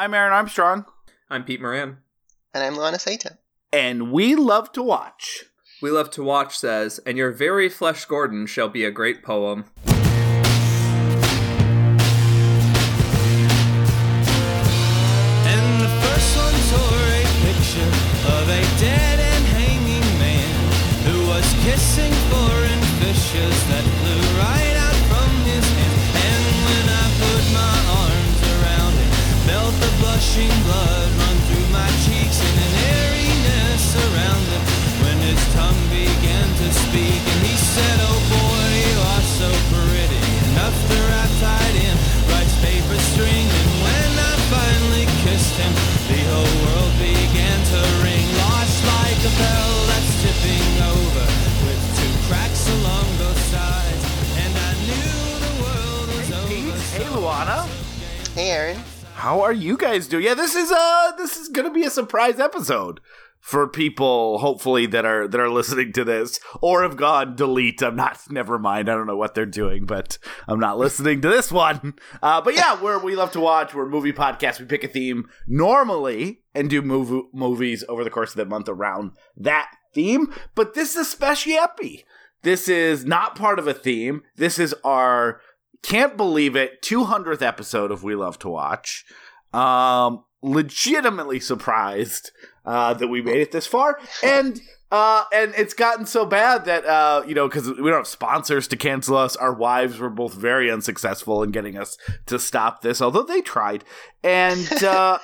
I'm Aaron Armstrong. I'm Pete Moran. And I'm Luana Saita. And we love to watch. We Love to Watch says, and your very Flesh Gordon shall be a great poem. And the first one tore a picture of a dead and hanging man who was kissing foreign fishes that felt the blood run through my cheeks and an airiness around it. When his tongue began to speak, and he said, Oh boy, you are so pretty, enough to wrap tied in rice paper string. And when I finally kissed him, the whole world began to ring, lost like a bell that's tipping over, with two cracks along both sides. And I knew the world was over. Hey, Luana. Hey, Aaron. How are you guys doing? Yeah, this is uh this is gonna be a surprise episode for people, hopefully that are that are listening to this or have gone delete. I'm not. Never mind. I don't know what they're doing, but I'm not listening to this one. Uh, but yeah, we're we love to watch. We're movie podcast. We pick a theme normally and do mov- movies over the course of the month around that theme. But this is a special epi. This is not part of a theme. This is our can't believe it 200th episode of We Love to Watch. Um, legitimately surprised uh, that we made it this far, and uh, and it's gotten so bad that uh, you know because we don't have sponsors to cancel us. Our wives were both very unsuccessful in getting us to stop this, although they tried, and uh,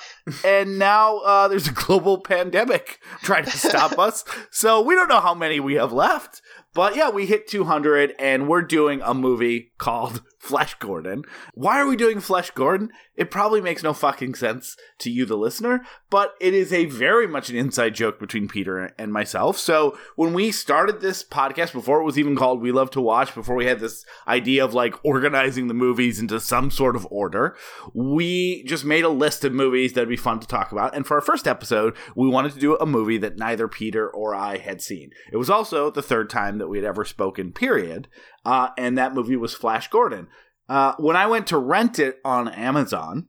and now uh, there's a global pandemic trying to stop us. So we don't know how many we have left. But yeah, we hit 200 and we're doing a movie called Flesh Gordon. Why are we doing Flesh Gordon? It probably makes no fucking sense to you, the listener, but it is a very much an inside joke between Peter and myself. So when we started this podcast, before it was even called We Love to Watch, before we had this idea of like organizing the movies into some sort of order, we just made a list of movies that'd be fun to talk about. And for our first episode, we wanted to do a movie that neither Peter or I had seen. It was also the third time that we had ever spoken, period. Uh, and that movie was Flash Gordon. Uh, when I went to rent it on Amazon,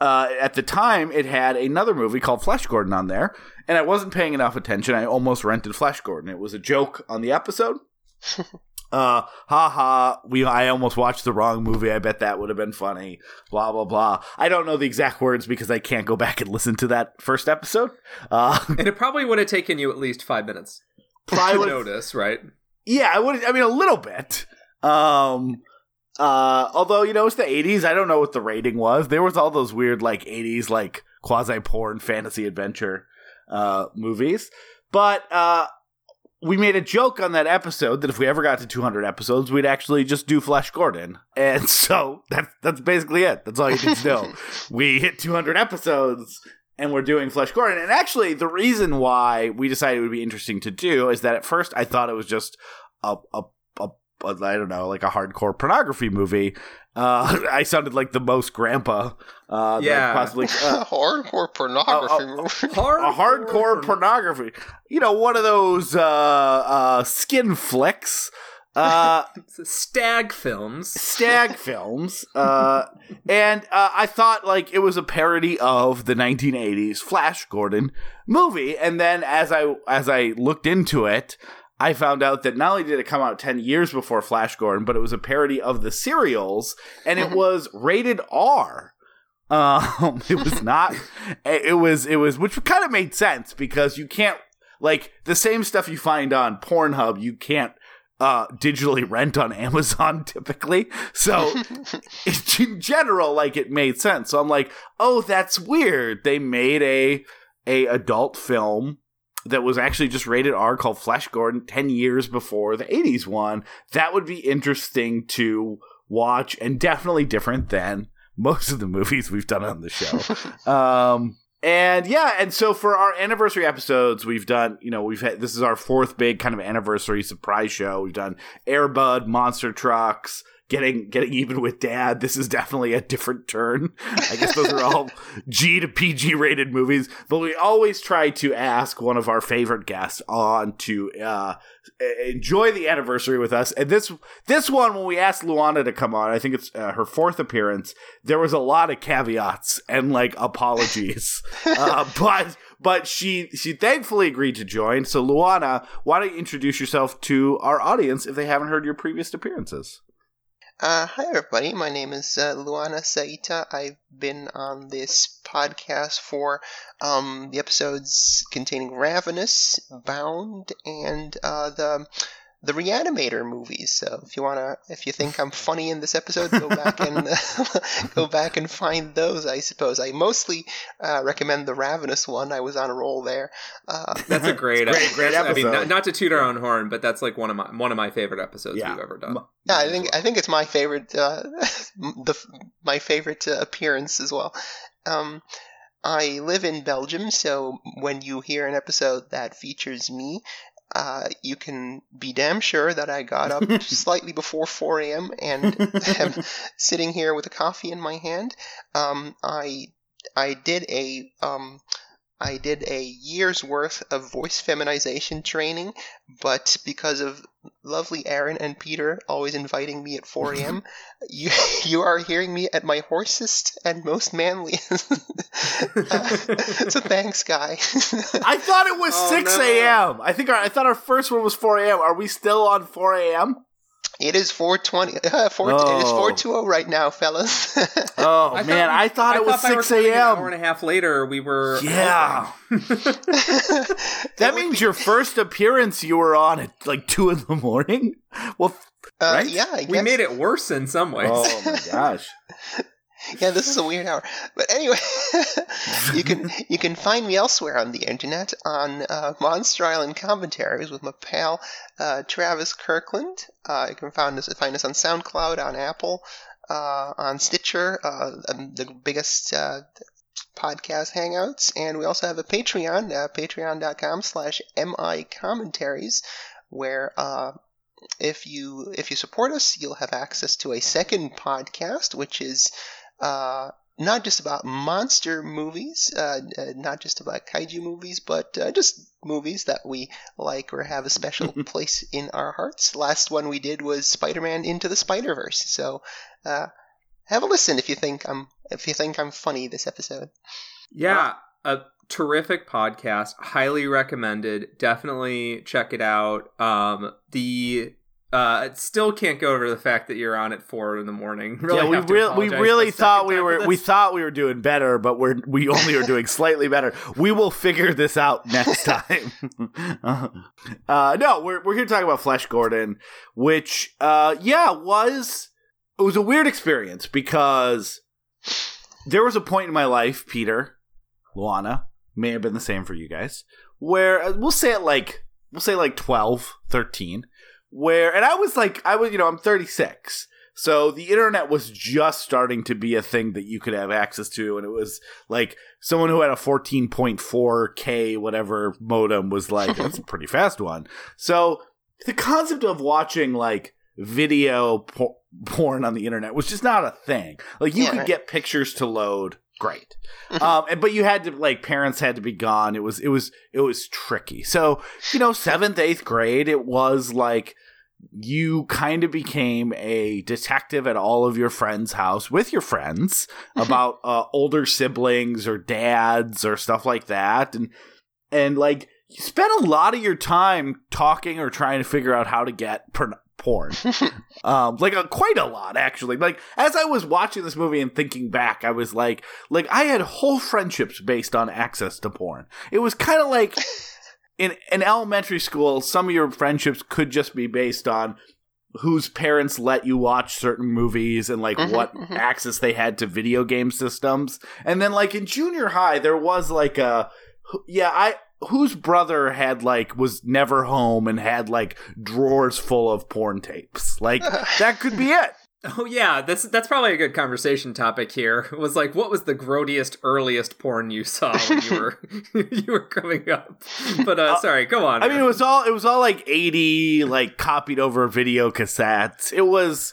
uh, at the time it had another movie called Flesh Gordon on there, and I wasn't paying enough attention. I almost rented Flesh Gordon. It was a joke on the episode. uh, ha ha. We I almost watched the wrong movie. I bet that would have been funny. Blah blah blah. I don't know the exact words because I can't go back and listen to that first episode. Uh, And it probably would have taken you at least five minutes probably to notice, right? Yeah, I would. I mean, a little bit. Um, uh, although you know it's the '80s, I don't know what the rating was. There was all those weird like '80s like quasi porn fantasy adventure uh movies, but uh. We made a joke on that episode that if we ever got to 200 episodes, we'd actually just do Flesh Gordon, and so that's that's basically it. That's all you need to know. we hit 200 episodes, and we're doing Flesh Gordon. And actually, the reason why we decided it would be interesting to do is that at first I thought it was just a, a, a, a I don't know, like a hardcore pornography movie. Uh, I sounded like the most grandpa. Uh, that Yeah. possibly. Uh, Hardcore pornography oh, movie. a hardcore pornography. You know, one of those uh, uh, skin flicks. Uh, Stag films. stag films uh and uh, i thought like it was a parody of the 1980s flash gordon movie and then as i as i looked into it i found out that not only did it come out 10 years before flash gordon but it was a parody of the serials and it was rated r um it was not it was it was which kind of made sense because you can't like the same stuff you find on pornhub you can't uh, digitally rent on Amazon typically. So in general, like it made sense. So I'm like, oh, that's weird. They made a a adult film that was actually just rated R called Flesh Gordon 10 years before the 80s one. That would be interesting to watch and definitely different than most of the movies we've done on the show. um and yeah, and so for our anniversary episodes, we've done, you know, we've had this is our fourth big kind of anniversary surprise show. We've done Air Bud, Monster Trucks, getting getting even with dad. This is definitely a different turn. I guess those are all G to PG rated movies, but we always try to ask one of our favorite guests on to uh, enjoy the anniversary with us. And this this one, when we asked Luana to come on, I think it's uh, her fourth appearance. There was a lot of caveats and like apologies, uh, but but she she thankfully agreed to join. So Luana, why don't you introduce yourself to our audience if they haven't heard your previous appearances? Uh, hi, everybody. My name is uh, Luana Saita. I've been on this podcast for um, the episodes containing Ravenous, Bound, and uh, the the Reanimator movies. So if you wanna, if you think I'm funny in this episode, go back and go back and find those. I suppose I mostly uh, recommend the Ravenous one. I was on a roll there. Uh, That's a great, Great, great I mean, episode. not, not to toot our own horn, but that's like one of my one of my favorite episodes Yeah. we've ever done. Yeah, I think I think it's my favorite, uh, the my favorite uh, appearance as well. Um, I live in Belgium, so when you hear an episode that features me, uh, you can be damn sure that I got up slightly before 4 a.m. and am sitting here with a coffee in my hand. Um, I I did a um, I did a year's worth of voice feminization training, but because of lovely Aaron and Peter always inviting me at 4 a.m., you you are hearing me at my hoarsest and most manly. Uh, so thanks, guy. I thought it was Oh, six no. a.m. I think our, I thought our first one was four a.m. Are we still on four a.m.? It is 420. Uh, 4, It is Oh. 420 right now, fellas. Oh I man, thought- I thought it was six recording An hour a.m. and a half later, we were Yeah, that would means be- your first appearance you were on at like two in the morning. Well, Uh, right? Yeah, I we made it worse in some ways. oh my gosh. Yeah, this is a weird hour. But anyway, you can you can find me elsewhere on the internet on uh, Monster Island commentaries with my pal uh, Travis Kirkland. Uh, you can find us find us on SoundCloud, on Apple, uh, on Stitcher, uh, um, the biggest uh, podcast hangouts, and we also have a Patreon, uh, patreon.com slash mi commentaries, where if you if you support us, you'll have access to a second podcast, which is uh, not just about monster movies, uh, uh, not just about kaiju movies, but uh, just movies that we like or have a special place in our hearts. Last one we did was Spider-Man Into the Spider-Verse. So uh, have a listen if you think I'm if you think I'm funny this episode. Yeah, a terrific podcast. Highly recommended. Definitely check it out. Um, the uh, still can't go over the fact that you're on at four in the morning. Really yeah, we real we really thought we were we thought we were doing better, but we're we only are doing slightly better. We will figure this out next time. uh, no, we're we're here to talk about Flesh Gordon, which uh, yeah was it was a weird experience because there was a point in my life, Peter, Luana, may have been the same for you guys, where uh, we'll say it like we'll say like 12, 13, where and I was like I was you know I'm 36. So the internet was just starting to be a thing that you could have access to and it was like someone who had a 14.4k whatever modem was like that's a pretty fast one. So the concept of watching like video por- porn on the internet was just not a thing. Like you Yeah, could right. get pictures to load, great. um, and, but you had to like parents had to be gone. It was it was it was tricky. So you know, seventh eighth grade, it was like you kind of became a detective at all of your friends' house with your friends about uh, older siblings or dads or stuff like that, and and like you spent a lot of your time talking or trying to figure out how to get porn. porn. um, like a, quite a lot actually. Like as I was watching this movie and thinking back, I was like, like I had whole friendships based on access to porn. It was kind of like in in elementary school, some of your friendships could just be based on whose parents let you watch certain movies and like Mhm, what mhm. access they had to video game systems. And then like in junior high, there was like a yeah, I whose brother had like was never home and had like drawers full of porn tapes. Like that could be it. Oh yeah, that's that's probably a good conversation topic here. Was like, what was the grodiest, earliest porn you saw when you were you were growing up? But uh, sorry, go on. I mean, it was all it was all like eighty like copied over video cassettes. It was,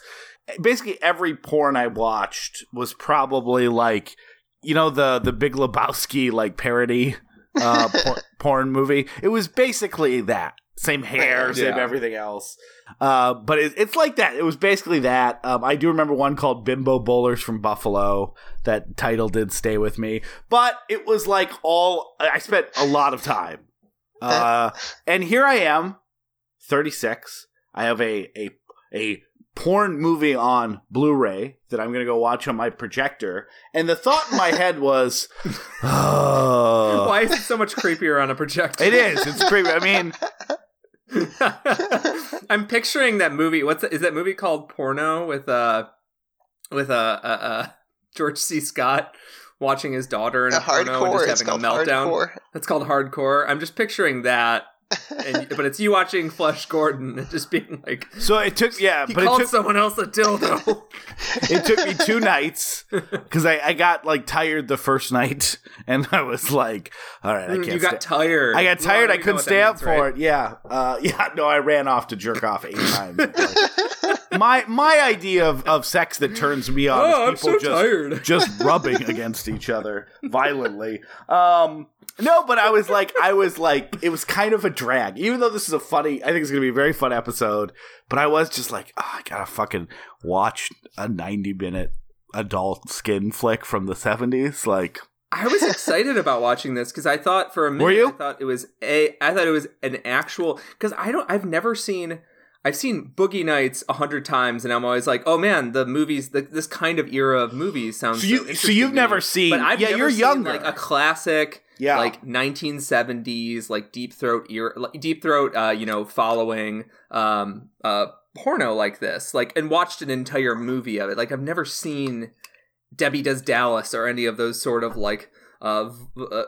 basically every porn I watched was probably like you know the the Big Lebowski like parody uh por- porn movie. It was basically that. Same hair, same Yeah. everything else. Uh, but it, it's like that. It was basically that. Um, I do remember one called Bimbo Bowlers from Buffalo. That title did stay with me. But it was like all I spent a lot of time. Uh, and here I am, 36. I have a a a porn movie on Blu-ray that I'm going to go watch on my projector. And the thought in my head was, oh, Why is it so much creepier on a projector? it is. It's creepy. I mean, I'm picturing that movie. What's that, is that movie called Porno with uh with uh, uh, uh George C. Scott watching his daughter in A a porno and just having a meltdown. hardcore. That's called hardcore. I'm just picturing that, and, but it's you watching Flesh Gordon and just being like, so it took yeah, he but it called took someone else a dildo. it took me two nights because I, I got like tired the first night and I was like, all right, I can't. you got stay- tired. I got tired. I couldn't stay up means, for right? it. Yeah, uh, yeah. No, I ran off to jerk off eight times. my my idea of, of sex that turns me on Oh, is people so just tired. just rubbing against each other violently. Um, no, but I was like, I was like, it was kind of a drag. Even though this is a funny, I think it's gonna be a very fun episode. But I was just like, oh, I gotta fucking watch a ninety minute adult skin flick from the seventies. Like, I was excited about watching this because I thought for a minute Were you? I thought it was a I thought it was an actual because I don't I've never seen I've seen Boogie Nights a hundred times and I'm always like oh man the movies the, this kind of era of movies sounds So so, you- so interesting you've to never seen- but I've yeah, you're seen, younger. like a classic Yeah. like 1970s like deep throat like, deep throat uh you know following um uh porno like this like and watched an entire movie of it like I've never seen Debbie Does Dallas or any of those sort of like uh, v- uh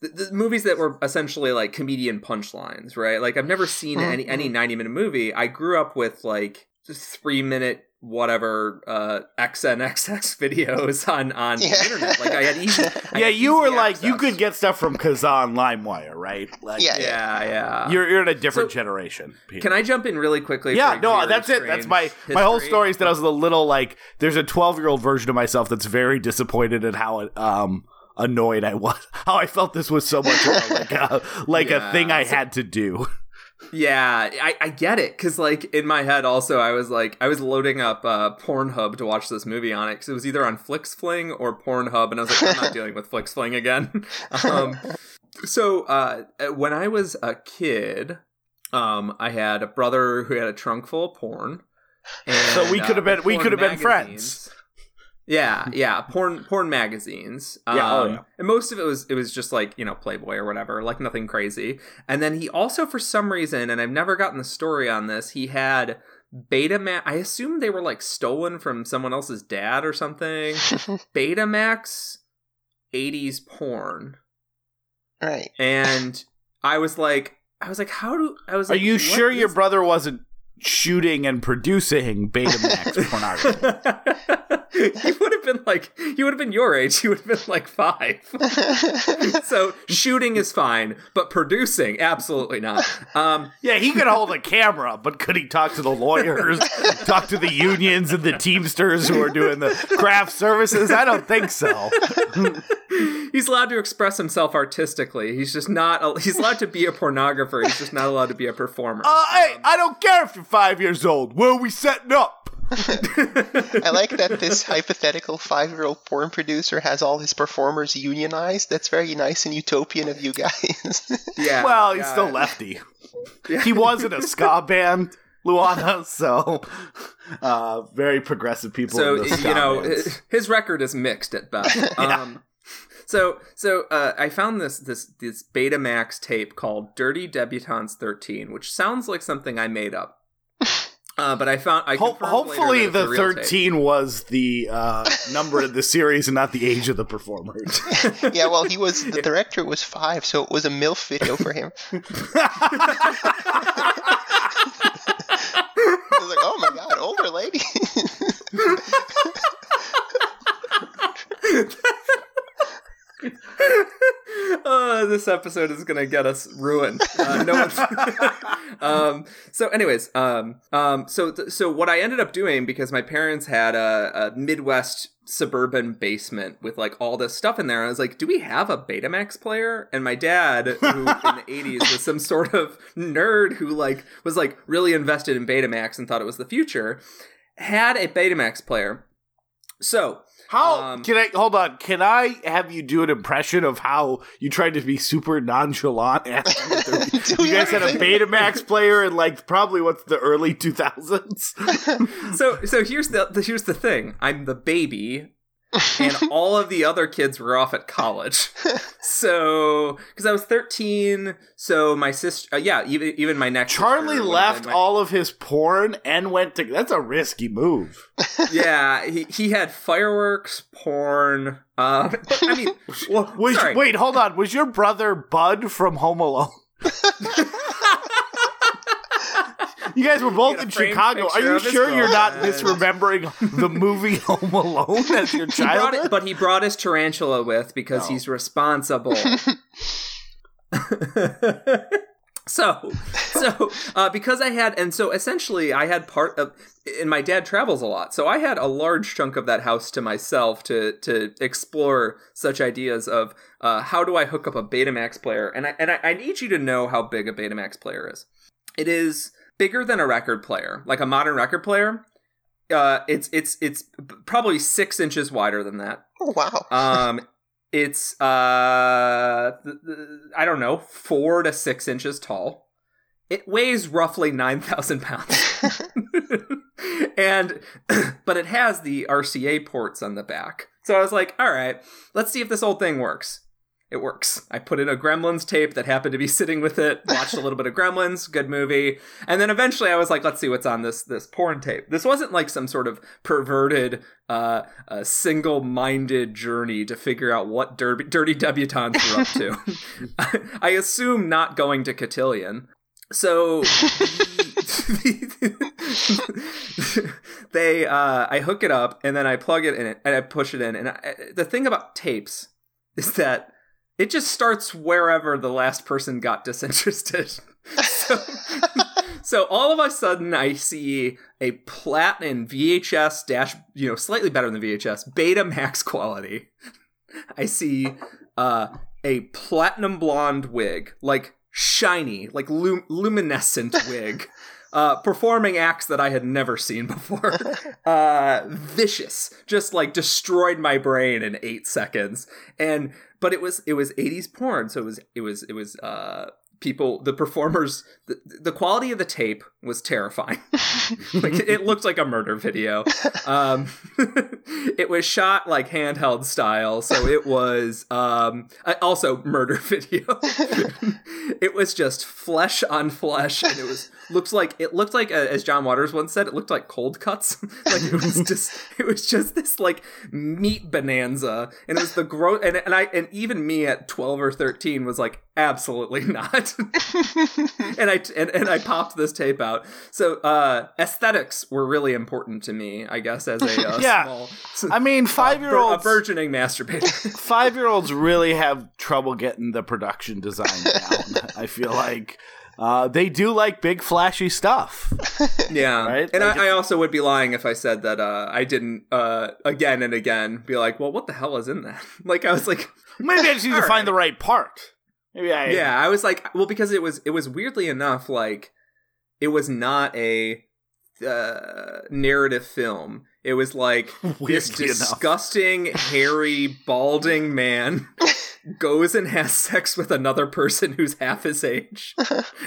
the, the movies that were essentially like comedian punchlines, right? Like I've never seen any any 90 minute movie. I grew up with like just 3 minute whatever uh XNXX videos on on Yeah. the internet. Like I had easy I yeah, had you were easy like, you could get stuff from Kazaa LimeWire, right? Like, Yeah. Yeah, yeah. You're you're in a different So, generation. Peter. Can I jump in really quickly? Yeah, no, that's it. That's strange my my whole story is that I was a little like there's a 12 year old version of myself that's very disappointed at how um annoyed I was, how I felt this was so much of like a like Yeah, a thing I so- had to do. Yeah, I, I get it because like in my head also I was like I was loading up uh, Pornhub to watch this movie on it because it was either on FlixFling or Pornhub and I was like I'm not dealing with FlixFling again. um, so uh, when I was a kid, um, I had a brother who had a trunk full of porn. And, So we could have been- we could have been friends. Yeah, yeah, porn porn magazines. Um, Yeah, oh, yeah. And most of it was it was just like you know Playboy or whatever, like nothing crazy. And then he also, for some reason, and I've never gotten the story on this, he had Betamax. I assume they were like stolen from someone else's dad or something. Betamax, '80s porn, right. and I was like, I was like, how do I was? Are like, you sure your brother wasn't shooting and producing Betamax pornography? he would have been like he would have been your age. He would have been like five. so shooting is fine, but producing absolutely not. Um, Yeah, he could hold a camera, but could he talk to the lawyers, talk to the unions and the Teamsters who are doing the craft services? I don't think so. he's allowed to express himself artistically. He's just not. He's allowed to be a pornographer. He's just not allowed to be a performer. Uh, hey, I don't care if you're five years old. Where are we setting up? I like that this hypothetical five-year-old porn producer has all his performers unionized. That's very nice and utopian of you guys. yeah. Well, he's yeah. still lefty. He was in a ska band, Luana, so uh, very progressive people. so in the ska you know bands. his record is mixed at best. um, so so uh, I found this this this Betamax tape called "Dirty Debutantes 13," which sounds like something I made up. Uh, but I found I Ho- hopefully, later the it's a real tape. thirteen was the uh, number of the series and not the age of the performers. yeah, well, he was the director was five, so it was a milf video for him. I was like, oh my god, older lady. This episode is gonna get us ruined. Uh, no one. um. So, anyways, um, um. So, th- so what I ended up doing because my parents had a, a Midwest suburban basement with like all this stuff in there. I was like, "Do we have a Betamax player?" And my dad, who in the '80s was some sort of nerd who like was like really invested in Betamax and thought it was the future, had a Betamax player. So How Um, can I hold on? Can I have you do an impression of how you tried to be super nonchalant? asking if there- Do you guys had a everything. Betamax player in like probably what's the early two thousands? so so here's the, the here's the thing. I'm the baby, and all of the other kids were off at college. So because I was 13, so my sister, uh, yeah, even even my next Charlie left my- all of his porn and went to. That's a risky move. Yeah, he he had fireworks, porn. Uh, I mean, well, Was sorry. wait, hold on. Was your brother Bud from Home Alone? You guys were both in Chicago. Are you sure you're not misremembering the movie Home Alone as your He childhood? it, but he brought his tarantula with because Oh. he's responsible. so, so uh, because I had, and so essentially I had part of, and my dad travels a lot, so I had a large chunk of that house to myself to to explore such ideas of uh, how do I hook up a Betamax player, and I and I, I need you to know how big a Betamax player is. It is bigger than a record player, like a modern record player. Uh, it's it's it's probably six inches wider than that. Oh, wow. Um, it's uh, th- th- I don't know, four to six inches tall. It weighs roughly nine thousand pounds, and but it has the RCA ports on the back. So I was like, all right, let's see if this old thing works. It works. I put in a Gremlins tape that happened to be sitting with it. Watched a little bit of Gremlins, good movie, and then eventually I was like, let's see what's on this this porn tape. This wasn't like some sort of perverted, uh, uh single-minded journey to figure out what dirty, dirty debutantes were up to. I assume not going to cotillion. So they, uh, I hook it up and then I plug it in and I push it in. And I, the thing about tapes is that it just starts wherever the last person got disinterested. so, so all of a sudden, I see a platinum VHS dash, you know, slightly better than VHS, Betamax quality. I see uh, a platinum blonde wig, like shiny, like lum- luminescent wig. Uh, performing acts that I had never seen before. Uh, vicious, just like destroyed my brain in eight seconds. And but it was it was 80s porn, so it was it was it was uh, people the performers the, the quality of the tape was terrifying. like it looked like a murder video. Um, it was shot like handheld style, so it was um, also murder video. it was just flesh on flesh, and it was looks like it looked like uh, as John Waters once said, it looked like cold cuts. like it was just it was just this like meat bonanza, and it was the gross. And and I and even me at twelve or thirteen was like absolutely not. and I and, and I popped this tape out. So uh, aesthetics were really important to me, I guess, as a uh, Yeah. small I mean, five year a olds. burgeoning masturbator. Five year olds really have trouble getting the production design down. I feel like uh, they do like big flashy stuff. yeah, Right? And Like I, I also would be lying if I said that uh, I didn't uh, again and again be like, well, what the hell is in that? like I was like, Maybe I just need to All find the right part. Maybe I yeah, I was like, well, because it was it was weirdly enough like it was not a uh, narrative film. It was like this Weirdly enough. disgusting, hairy, balding man goes and has sex with another person who's half his age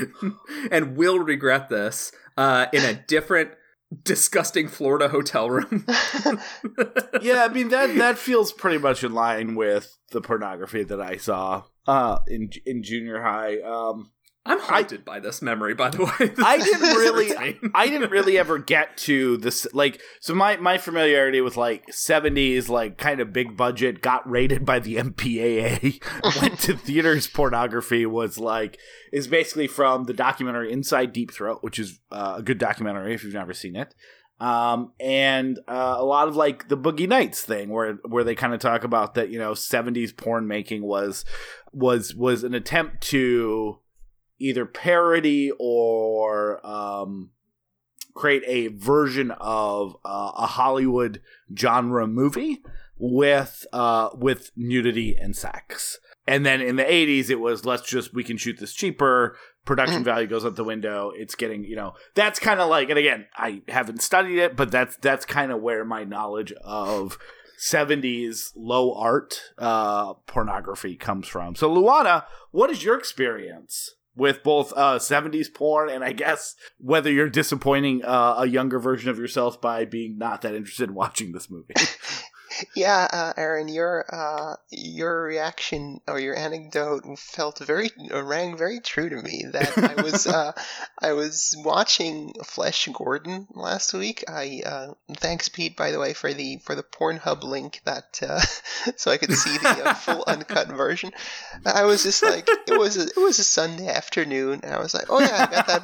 and will regret this uh, in a different, disgusting Florida hotel room. yeah, I mean that that feels pretty much in line with the pornography that I saw uh, in in junior high. Um, I'm haunted by this memory, by the way. This- I didn't really. I didn't really ever get to this. Like, so my my familiarity with like seventies, like kind of big budget, got rated by the MPAA, went to theaters pornography was like is basically from the documentary Inside Deep Throat, which is uh, a good documentary if you've never seen it. um, and uh, a lot of like the Boogie Nights thing, where where they kind of talk about that you know '70s porn making was was was an attempt to either parody or um, create a version of uh, a Hollywood genre movie with uh, with nudity and sex. And then in the 80s, it was let's just we can shoot this cheaper. Production value goes out the window. It's getting you know that's kind of like and again I haven't studied it, but that's that's kind of where my knowledge of 70s low art uh, pornography comes from. So Luana, what is your experience? With both uh, 70s porn and I guess whether you're disappointing uh, a younger version of yourself by being not that interested in watching this movie. Yeah, uh, Aaron, your uh, your reaction or your anecdote felt very uh, rang very true to me. That I was uh, I was watching Flesh Gordon last week. I uh, thanks Pete by the way for the for the Pornhub link that uh, so I could see the uh, full uncut version. I was just like it was a, it was a Sunday afternoon, and I was like, oh yeah, I got that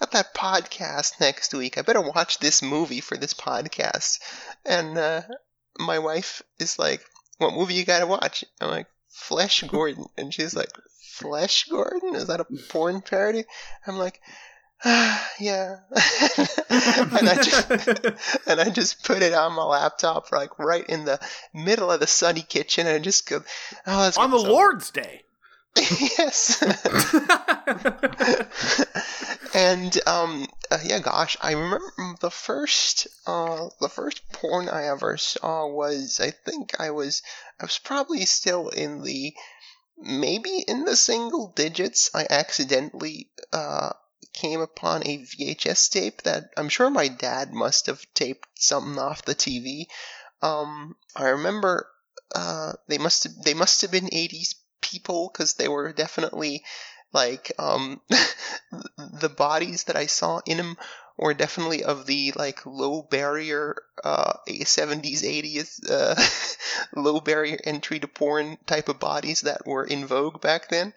got that podcast next week. I better watch this movie for this podcast, and. My wife is like, "What movie you gotta watch?" I'm like, "Flesh Gordon," and she's like, "Flesh Gordon? Is that a porn parody?" I'm like, ah, "Yeah," and I just and I just put it on my laptop, like right in the middle of the sunny kitchen, and I just go, "Oh, that's On the Lord's Day. Yes." and um, uh, yeah, gosh, I remember the first uh, the first porn I ever saw was I think I was I was probably still in the maybe in the single digits. I accidentally uh, came upon a VHS tape that I'm sure my dad must have taped something off the TV. Um, I remember uh, they must have, they must have been 80s people because they were definitely like um the bodies that I saw in him were definitely of the like low barrier uh 70s 80s uh low barrier entry to porn type of bodies that were in vogue back then.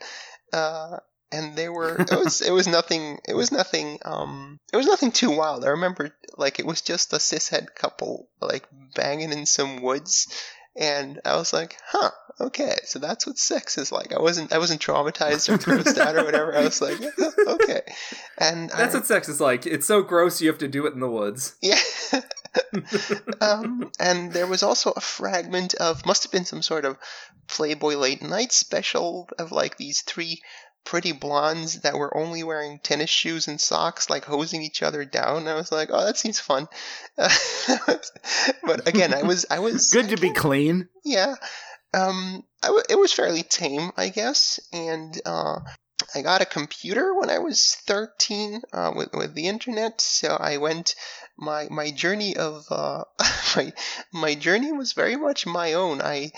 Uh and they were it was it was nothing it was nothing um it was nothing too wild. I remember like it was just a cishet couple like banging in some woods and I was like, huh, okay, so that's what sex is like. I wasn't I wasn't traumatized or grossed out or whatever. I was like, "Yeah, okay. And That's I, what sex is like. It's so gross you have to do it in the woods. yeah. um, and there was also a fragment of must have been some sort of Playboy late night special of like these three pretty blondes that were only wearing tennis shoes and socks, like hosing each other down. I was like, oh, that seems fun. but again, I was I was Good to be clean. yeah. Um, w- it was fairly tame, I guess, and uh, I got a computer when I was 13 uh, with with the internet. So I went my my journey of uh, my my journey was very much my own. I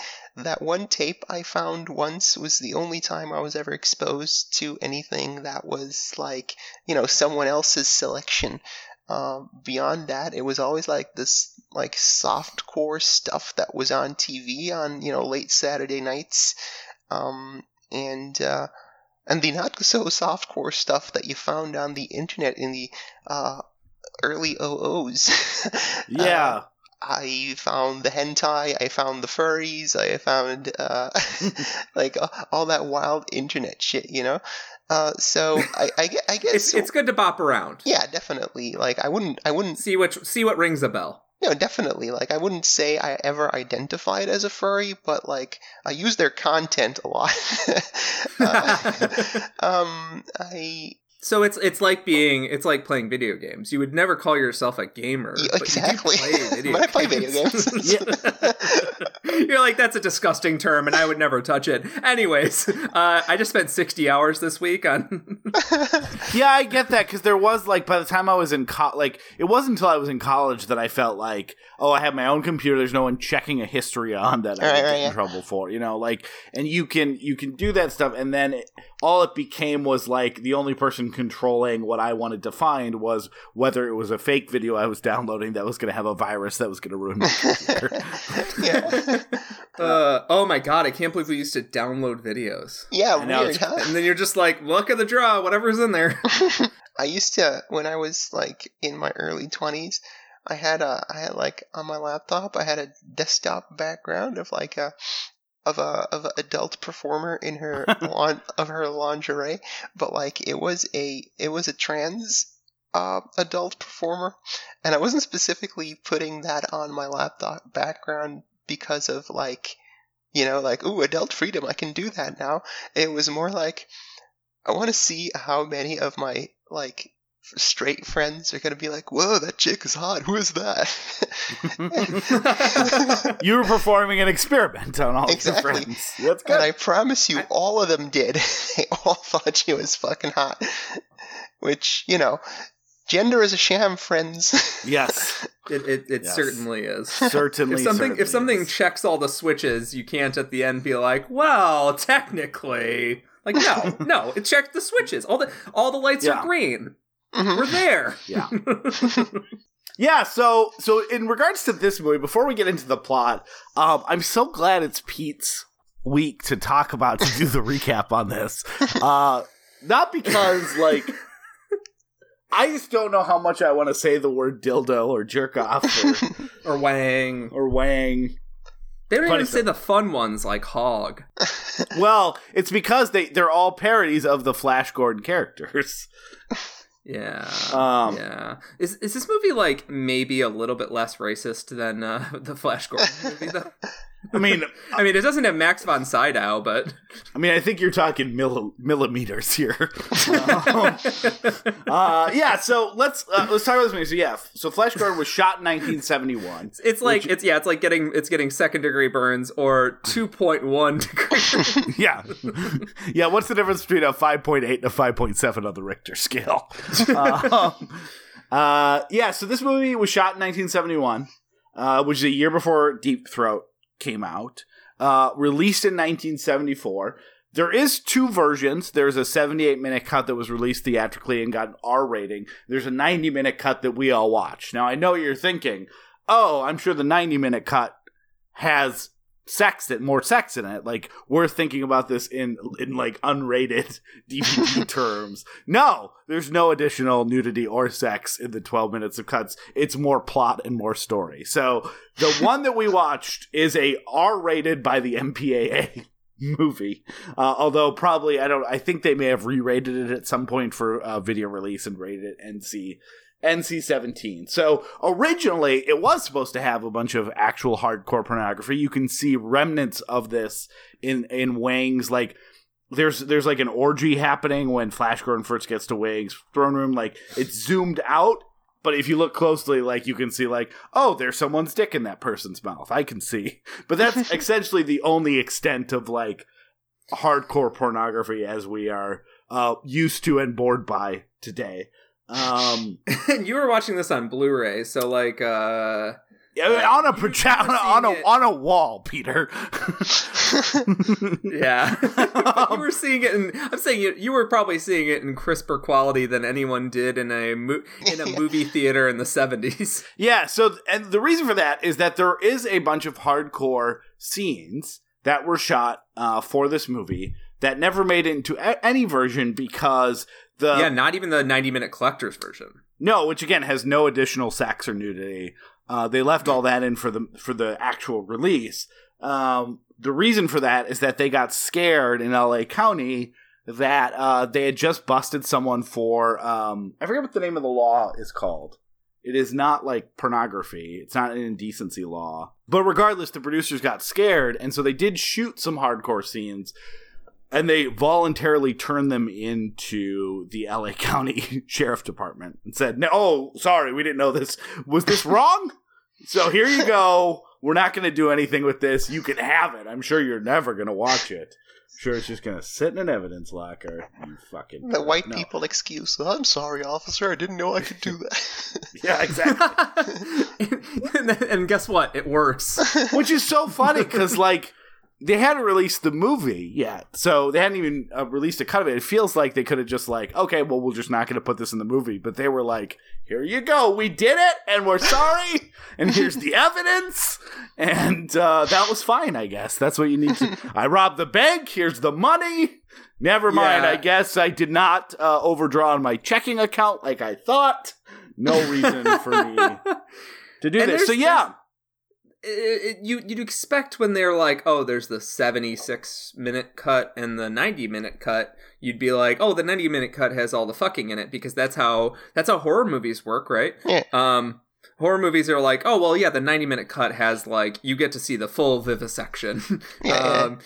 that one tape I found once was the only time I was ever exposed to anything that was like you know someone else's selection. Uh, beyond that, it was always like this like softcore stuff that was on TV on you know late Saturday nights, um, and uh, and the not so softcore stuff that you found on the internet in the uh, early OOs. Yeah. I found the hentai, I found the furries, I found uh, like uh, all that wild internet shit, you know. Uh, so I, I, I guess It's it's good to bop around. yeah, definitely. Like I wouldn't, I wouldn't, See what see what rings a bell. no, definitely. Like I wouldn't say I ever identified as a furry, but like I use their content a lot. Uh, um, I So it's it's like being it's like playing video games. You would never call yourself a gamer, Yeah, but exactly. you do play video But I play video games. You're like that's a disgusting term, and I would never touch it. Anyways, uh, I just spent sixty hours this week on. Yeah, I get that because there was like by the time I was in co- like it wasn't until I was in college that I felt like oh I have my own computer. There's no one checking a history on that I Right, would right, get in yeah. trouble for. You know, like and you can you can do that stuff, and then it, all it became was like the only person controlling what I wanted to find was whether it was a fake video I was downloading that was going to have a virus that was going to ruin my computer. yeah, Uh, oh my god! I can't believe we used to download videos, yeah, I know, weird, huh? and then you're just like, look at the draw, whatever's in there. I used to when I was like in my early twenties. I had a I had like on my laptop I had a desktop background of like a of a of an adult performer in her lon- of her lingerie, but like it was a it was a trans uh, adult performer, and I wasn't specifically putting that on my laptop background because of like you know like ooh adult freedom I can do that now. It was more like I want to see how many of my like straight friends are gonna be like, "Whoa, that chick is hot. Who is that?" You were performing an experiment on all Exactly. your friends. That's and I promise you, all of them did. they all thought she was fucking hot. Which you know, gender is a sham, friends. yes, It it, it Yes. certainly is. certainly. If something certainly if something is. checks all the switches, you can't at the end be like, well, technically. Like no, no, it checked the switches. All the all the lights Yeah. are green. Mhm. We're there. yeah. Yeah, so so in regards to this movie, before we get into the plot, um, I'm so glad it's Pete's week to talk about to do the recap on this. Uh, not because like I just don't know how much I want to say the word dildo or jerk off or, or Wang. or wang. They don't Funny even say the fun ones like Hog. Well, it's because they they're all parodies of the Flash Gordon characters. Yeah. Um, yeah. Is is this movie like maybe a little bit less racist than uh, the Flash Gordon movie though? I mean, I mean, it doesn't have Max von Sydow, but I mean, I think you're talking milli- millimeters here. Um, uh, yeah, so let's uh, let's talk about this movie. So yeah, so Flesh Gordon was shot in 1971. it's like Which- it's yeah, it's like getting it's getting second degree burns or two point one degree. yeah, yeah. What's the difference between a 5.8 and a 5.7 on the Richter scale? um, uh, yeah, so this movie was shot in 1971, uh, which is a year before Deep Throat came out. Uh, released in 1974. There is two versions. There's a 78 minute cut that was released theatrically and got an R rating. There's a 90 minute cut that we all watched. Now I know you're thinking. Oh, I'm sure the 90 minute cut has sex it more sex in it. Like we're thinking about this in in like unrated DVD terms. No, there's no additional nudity or sex in the 12 minutes of cuts. It's more plot and more story. So the one that we watched is a R-rated by the MPAA movie. Uh, although probably I don't. I think they may have re-rated it at some point for uh, video release and rated it NC. NC 17. So originally, it was supposed to have a bunch of actual hardcore pornography. You can see remnants of this in in Wang's like there's there's like an orgy happening when Flash Gordon first gets to Wang's throne room. Like it's zoomed out, but if you look closely, like you can see like oh, there's someone's dick in that person's mouth. I can see, but that's essentially the only extent of like hardcore pornography as we are uh, used to and bored by today. Um, and you were watching this on Blu-ray, so like uh Yeah, on a You- proja- you were on a it- on a wall, Peter. yeah. you were seeing it in I'm saying you, you were probably seeing it in crisper quality than anyone did in a mo- in a movie theater in the 70s. yeah. So, and the reason for that is that there is a bunch of hardcore scenes that were shot uh, for this movie that never made it into a- any version because the yeah, not even the 90-minute collector's version. no, which again has no additional sex or nudity. Uh, they left all that in for the for the actual release. Um, the reason for that is that they got scared in LA County that uh, they had just busted someone for um, I forget what the name of the law is called. It is not like pornography. It's not an indecency law. But regardless, the producers got scared, and so they did shoot some hardcore scenes, and they voluntarily turned them into the LA County Sheriff Department and said, "No, oh, sorry, we didn't know this. Was this wrong? so here you go. We're not going to do anything with this. You can have it. I'm sure you're never going to watch it. I'm Sure, it's just going to sit in an evidence locker. You fucking the white no. people excuse. I'm sorry, officer. I didn't know I could do that. Yeah, exactly. and, and guess what? It works. Which is so funny because like they hadn't released the movie yet, so they hadn't even uh, released a cut of it. It feels like they could have just like, okay, well, we're just not going to put this in the movie. But they were like, here you go, we did it, and we're sorry, and here's the evidence, and uh, that was fine, I guess. That's what you need to. I robbed the bank. Here's the money. Never mind. Yeah. I guess I did not uh, overdraw on my checking account like I thought. No reason for me. to do And this. So yeah, it, it- you you'd expect when they're like, oh, there's the 76 minute cut and the 90 minute cut, you'd be like, oh, the 90 minute cut has all the fucking in it because that's how that's how horror movies work, right? Yeah. Um, horror movies are like, oh, well, yeah, the 90 minute cut has like you get to see the full vivisection. Yeah, um,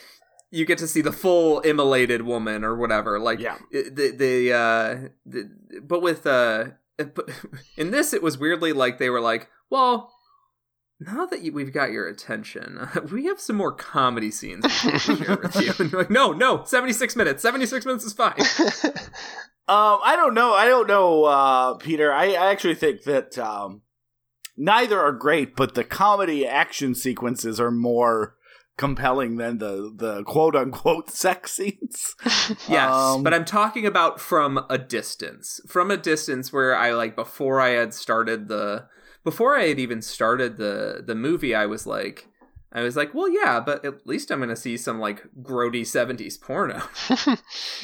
you get to see the full immolated woman or whatever. Like Yeah. the the uh, the, but with uh, but in this it was weirdly like they were like, well now that you, we've got your attention, we have some more comedy scenes to share with you. And you're like, no, no, 76 minutes. 76 minutes is fine. Um, I don't know. I don't know, uh, Peter. I, I actually think that um, neither are great, but the comedy action sequences are more compelling than the the quote unquote sex scenes. Yes, Um, but I'm talking about from a distance. From a distance where I like before I had started the before I had even started the the movie, I was like I was like, well, yeah, but at least I'm gonna see some like grody '70s porno.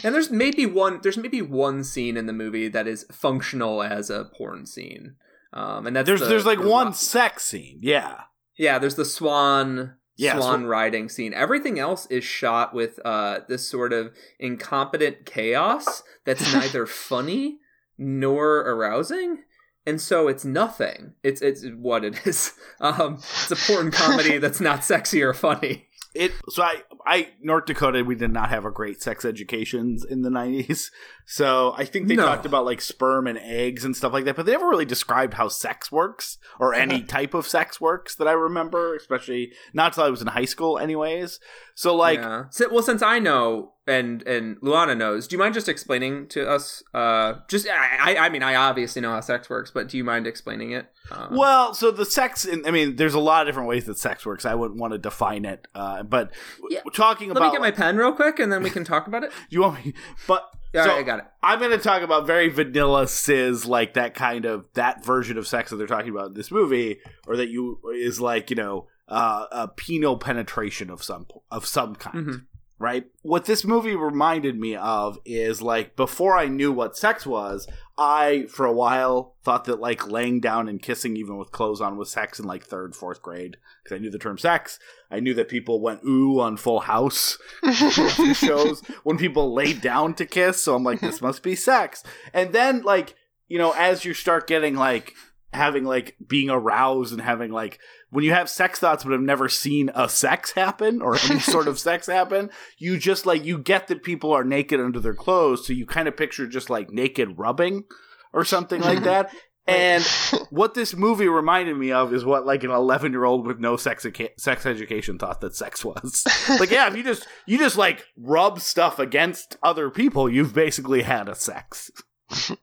and there's maybe one there's maybe one scene in the movie that is functional as a porn scene. Um, and that's there's the- there's like the one rock- sex scene. Yeah. yeah, there's the swan Yeah, swan sw- riding scene. Everything else is shot with uh this sort of incompetent chaos that's neither funny nor arousing. And so it's nothing. It's it's what it is. Um it's a porn comedy that's not sexy or funny. It so I I North Dakota we did not have a great sex educations in the nineties. So I think they No. talked about like sperm and eggs and stuff like that, but they never really described how sex works or any type of sex works that I remember, especially not till I was in high school anyways. So like yeah. Well, since I know and and Luana knows, do you mind just explaining to us? Uh, just I I mean I obviously know how sex works, but do you mind explaining it? Uh, Well, so the sex, in, I mean, there's a lot of different ways that sex works. I wouldn't want to define it, uh, but Yeah. talking let about Let me get my pen real quick, and then we can talk about it. you want me, but Yeah, so right, I got it. I'm going to talk about very vanilla cis, like that kind of that version of sex that they're talking about in this movie, or that you is like you know uh, a penile penetration of some of some kind. Mhm. Right. What this movie reminded me of is like before I knew what sex was, I for a while thought that like laying down and kissing even with clothes on was sex in like third, fourth grade because I knew the term sex. I knew that people went ooh on Full House shows when people laid down to kiss. So I'm like, this must be sex. And then like you know, as you start getting like having like being aroused and having like when you have sex thoughts but have never seen a sex happen or any sort of sex happen, you just like you get that people are naked under their clothes, so you kind of picture just like naked rubbing or something like that. And what this movie reminded me of is what like an 11 year old with no sex eca- sex education thought that sex was. like yeah, if you just you just like rub stuff against other people, you've basically had a sex.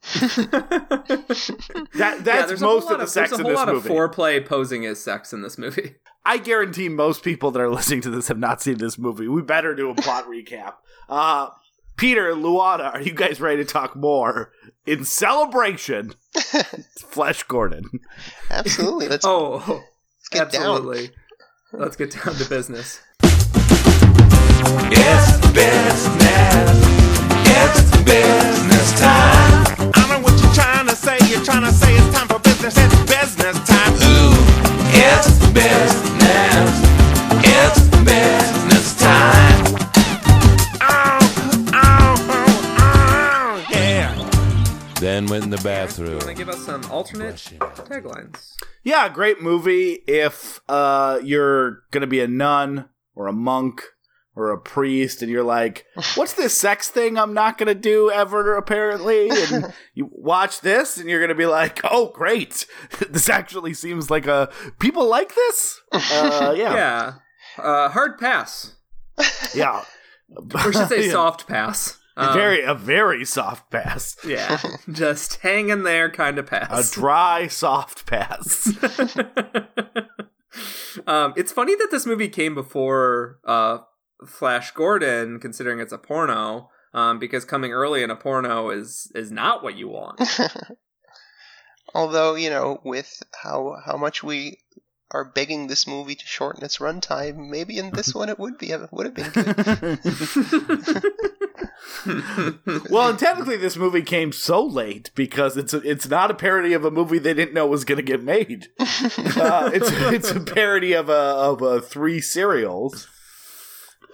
That that's there's a whole most of the sex there's a in whole this lot movie. of foreplay posing as sex in this movie. I guarantee most people that are listening to this have not seen this movie. We better do a plot recap. Uh, Peter, Luana, are you guys ready to talk more? In celebration, Flesh Gordon. Absolutely. Let's Oh, get down. absolutely. Let's get down to business. It's business. It's business trying to say it's time for business. It's business time. Ooh, it's business. It's business time. Oh, oh, oh, oh, yeah. Then went in the You bathroom. want to give us some alternate taglines? Yeah, great movie if uh, you're going to be a nun or a monk or a priest and you're like, what's this sex thing I'm not going to do ever, apparently? And you watch this and you're going to be like, oh, great. this actually seems like a. People like this? Uh, yeah. Yeah. Uh, hard pass. Yeah. Or should say Yeah. soft pass. A Um, very, a very soft pass. Yeah. Just hang in there kind of pass. A dry, soft pass. um, it's funny that this movie came before uh, Flash Gordon, considering it's a porno. Um, because coming early in a porno is is not what you want. Although, you know, with how how much we are begging this movie to shorten its runtime, maybe in this one it would be it would have been good. well, and technically, this movie came so late because it's a, it's not a parody of a movie they didn't know was going to get made. Uh, it's it's a parody of a of a three serials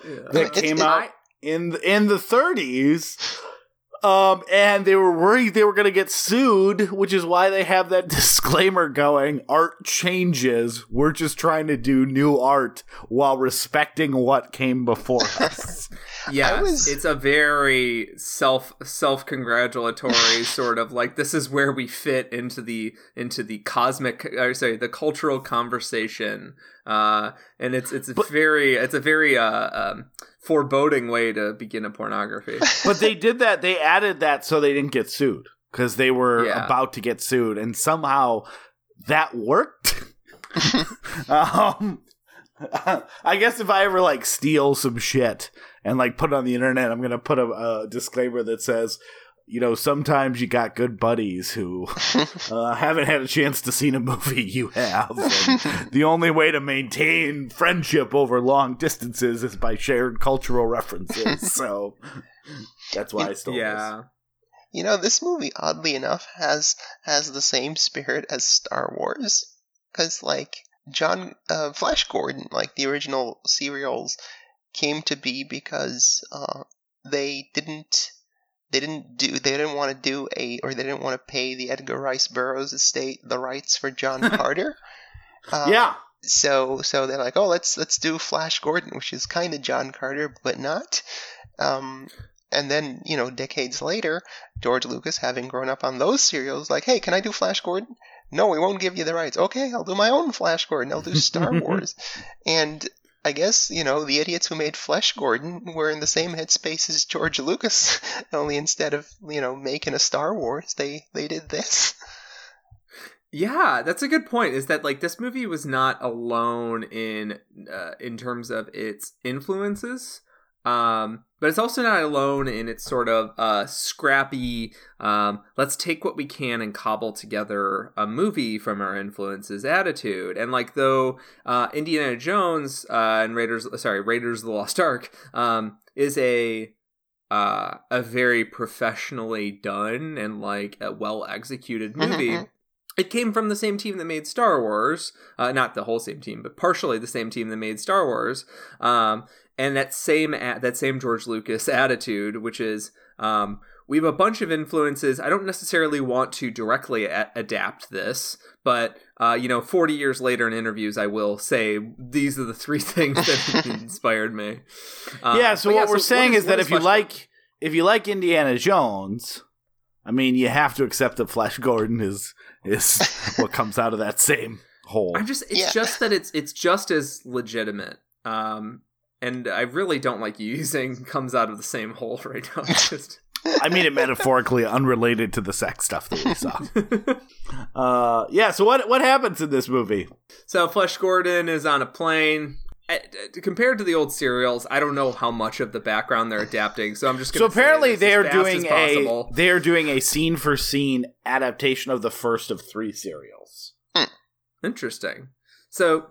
that It's- came it- out in in the 30s. Um, and they were worried they were going to get sued, which is why they have that disclaimer going. Art changes. We're just trying to do new art while respecting what came before us. Yes, was- it's a very self self congratulatory sort of like this is where we fit into the into the cosmic or sorry the cultural conversation, uh, and it's it's a very it's a very uh, um, foreboding way to begin a pornography. but they did that. They added that so they didn't get sued because they were Yeah. about to get sued, and somehow that worked. um, I guess if I ever like steal some shit and like put it on the internet, I'm gonna put a, a disclaimer that says. You know, sometimes you got good buddies who uh, haven't had a chance to see a movie you have. The only way to maintain friendship over long distances is by shared cultural references. So that's why I stole yeah, You know, this movie, oddly enough, has has the same spirit as Star Wars, because like John uh, Flash Gordon, like the original serials, came to be because uh, they didn't they didn't do they didn't want to do a or they didn't want to pay the Edgar Rice Burroughs estate the rights for John Carter. This. Yeah. so so they're like, oh, let's let's do Flash Gordon, which is kind of John Carter, but not. Um, and then you know, decades later, George Lucas, having grown up on those serials, like, hey, can I do Flash Gordon? No, we won't give you the rights. Okay, I'll do my own Flash Gordon. I'll do Star Wars. And I guess you know the idiots who made Flesh Gordon were in the same headspace as George Lucas, only instead of you know making a Star Wars, they they did this. Yeah, that's a good point. Is that like this movie was not alone in uh, in terms of its influences, um, but it's also not alone in its sort of uh, scrappy. Um, let's take what we can and cobble together a movie from our influences attitude. And like though uh, Indiana Jones uh, and Raiders, sorry, Raiders of the Lost Ark um, is a uh, a very professionally done and like a well executed movie. Mhm. It came from the same team that made Star Wars, uh, not the whole same team, but partially the same team that made Star Wars. Um, and that same a- that same George Lucas attitude, which is um, we have a bunch of influences. I don't necessarily want to directly a- adapt this, but uh, you know, forty years later in interviews, I will say these are the three things that inspired me. Um, yeah. So but what we're saying is, what that if you Flash like, if you like Indiana Jones, I mean, you have to accept that Flash Gordon is is what comes out of that same hole. I'm just it's Yeah. just that it's it's just as legitimate. Um and I really don't like using comes out of the same hole right now. Just I mean it metaphorically, unrelated to the sex stuff that we saw. Uh, yeah. So what what happens in this movie? so Flesh Gordon is on a plane. Uh, Compared to the old serials, I don't know how much of the background they're adapting, so I'm just So going to apparently they are doing a they are doing a scene for scene adaptation of the first of three serials. Interesting. So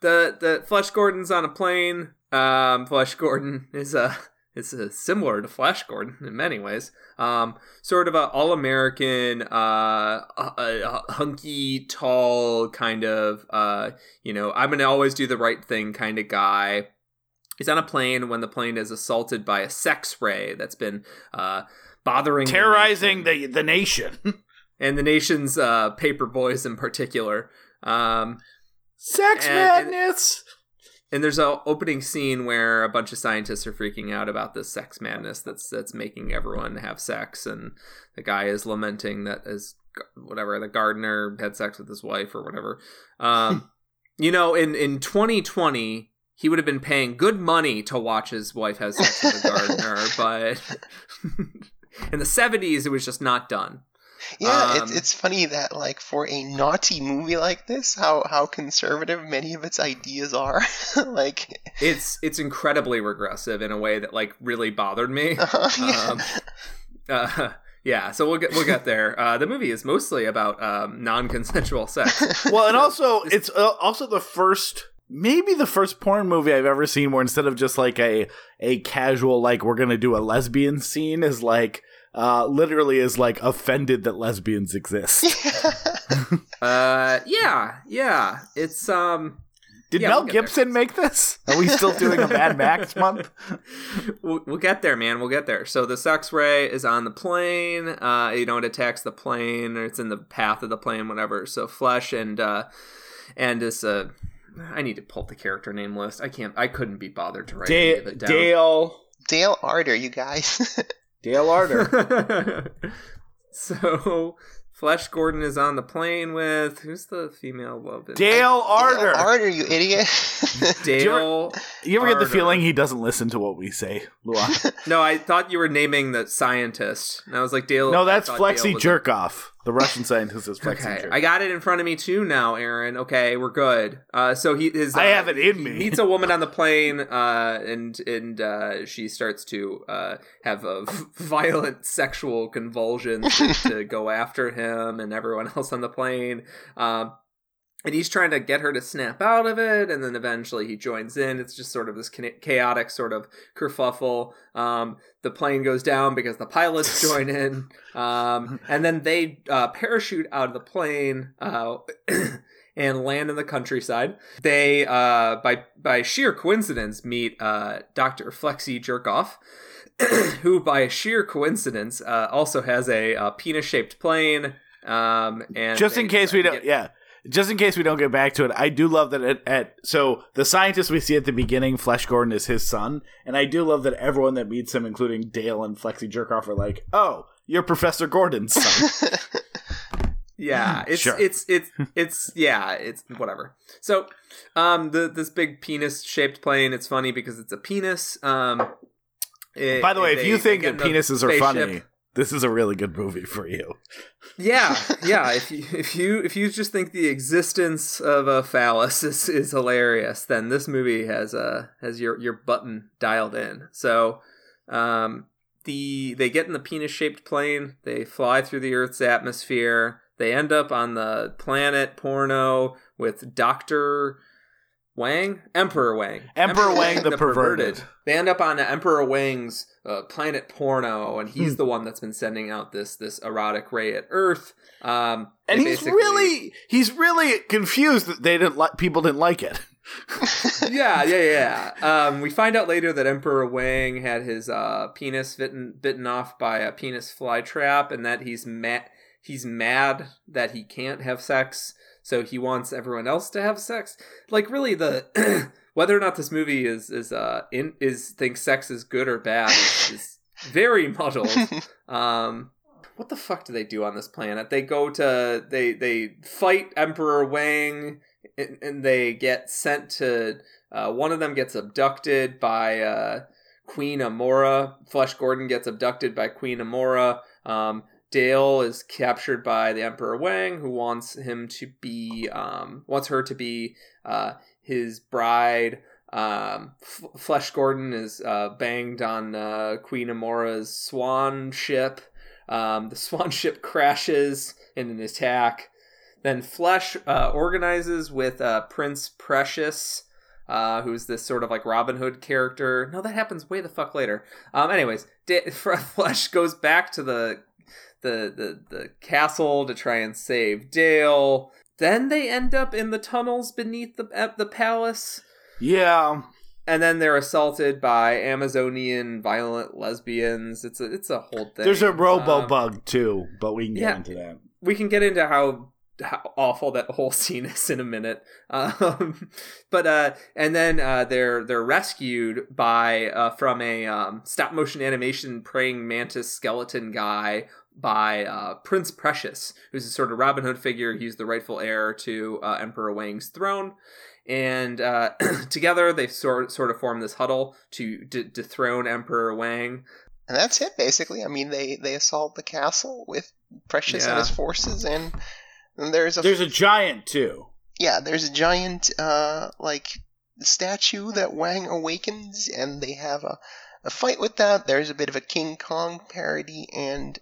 the the Flesh Gordon's on a plane. Um, Flesh Gordon is a is a similar to Flash Gordon in many ways. Um, sort of a all American, uh, a, a hunky, tall kind of, uh, you know, I'm gonna always do the right thing kind of guy. He's on a plane when the plane is assaulted by a sex ray that's been uh, bothering, the Terrorizing nation the the nation. and the nation's uh, paper boys in particular. Um, Sex and- madness. And there's a opening scene where a bunch of scientists are freaking out about this sex madness that's that's making everyone have sex, and the guy is lamenting that his whatever the gardener had sex with his wife or whatever. Um, you know, in in 2020, he would have been paying good money to watch his wife have sex with a gardener, but in the 70s, it was just not done. Yeah, Um, it's it's funny that like for a naughty movie like this, how how conservative many of its ideas are. like, It's it's incredibly regressive in a way that like really bothered me. yeah. um, uh, yeah, so we'll get we'll get there. Uh, the movie is mostly about um, non-consensual sex. Well, and also it's uh, also the first maybe the first porn movie I've ever seen where instead of just like a a casual like we're gonna do a lesbian scene is like uh literally is like offended that lesbians exist. Uh, yeah, yeah. It's um, Did Yeah, Mel we'll get there. Gibson make this? Are we still doing a Mad Max month? we'll, we'll get there, man. We'll get there. So the sex ray is on the plane. Uh, you know, it attacks the plane, or it's in the path of the plane, whatever. So Flesh and uh, and this uh, I need to pull the character name list. I can't. I couldn't be bothered to write any of Da- it down. Dale Dale Ardor, you guys. Dale Ardor. so Flesh Gordon is on the plane with who's the female love? interest? Dale Ardor. Dale Ardor, you idiot. Dale. You ever get the feeling he doesn't listen to what we say, Luan? No, I thought you were naming the scientist, and I was like Dale. no, that's thought Flexi was- Jerkoff. The Russian scientist is Flexi Okay, Jerkoff. I got it in front of me too now, Aaron. Okay, we're good. Uh, so he is. I uh, have it in he me. meets a woman on the plane, uh, and and uh, she starts to uh, have a violent sexual convulsions to, to go after him and everyone else on the plane. And he's trying to get her to snap out of it, and then eventually he joins in. It's just sort of this chaotic sort of kerfuffle. Um, the plane goes down because the pilots join in, um, and then they uh, parachute out of the plane uh, and land in the countryside. They, uh, by by sheer coincidence, meet uh, Doctor Flexi Jerkoff. who, by sheer coincidence, uh, also has a, uh penis-shaped plane. Um, and just in case we don't yeah just in case we don't get back to it i do love that at, at so the scientist we see at the beginning flesh gordon is his son and i do love that everyone that meets him including dale and flexi jerkoff are like oh you're professor gordon's son Yeah, it's Sure. it's it's it's yeah, it's whatever. So, um, the this big penis shaped plane. It's funny because it's a penis. Um, it- by the way if they- you think that penises are spaceship. funny this is a really good movie for you Yeah, yeah. If you if you if you just think the existence of a phallus is, is hilarious, then this movie has uh has your your button dialed in. So, um, the they get in the penis shaped plane. They fly through the Earth's atmosphere. They end up on the planet Porno with Doctor Wang, Emperor Wang, Emperor Wang the perverted. They end up on Emperor Wang's uh, planet Porno, and Hmm. he's the one that's been sending out this this erotic ray at Earth. Um, and he's basically- really he's really confused that they didn't like people didn't like it yeah, yeah, yeah. Um, we find out later that Emperor Wang had his uh, penis bitten bitten off by a penis fly trap, and that he's mad. He's mad that he can't have sex, so he wants everyone else to have sex. Like, really, the whether or not this movie is is uh in is thinks sex is good or bad is, is very muddled. Um, what the fuck do they do on this planet? They go to they they fight Emperor Wang, and, and they get sent to. Uh, one of them gets abducted by uh, Queen Amora. Flesh Gordon gets abducted by Queen Amora. Um, Dale is captured by the Emperor Wang, who wants him to be um, wants her to be uh, his bride. Um, F- Flesh Gordon is uh, banged on uh, Queen Amora's swan ship. Um, the swan ship crashes in an attack. Then Flesh uh, organizes with uh, Prince Precious, uh, who's this sort of like Robin Hood character. No, that happens way the fuck later. Um, anyways, Flesh goes back to the the the the castle to try and save Dale. Then they end up in the tunnels beneath the at the palace, yeah and then they're assaulted by Amazonian violent lesbians. It's a it's a whole thing. there's a robo Um, bug too but we can get yeah. into that we can get into how how awful that whole scene is in a minute. Um, but uh, and then uh, they're they're rescued by uh, from a um, stop motion animation praying mantis skeleton guy by uh, Prince Precious, who's a sort of Robin Hood figure. He's the rightful heir to uh, Emperor Wang's throne. And uh, together they sort sort of form this huddle to d- dethrone Emperor Wang. And that's it, basically. I mean, they they assault the castle with Precious Yeah. and his forces, and, and there's a there's a giant too yeah, there's a giant uh like statue that Wang awakens, and they have a a fight with that. There's a bit of a King Kong parody, and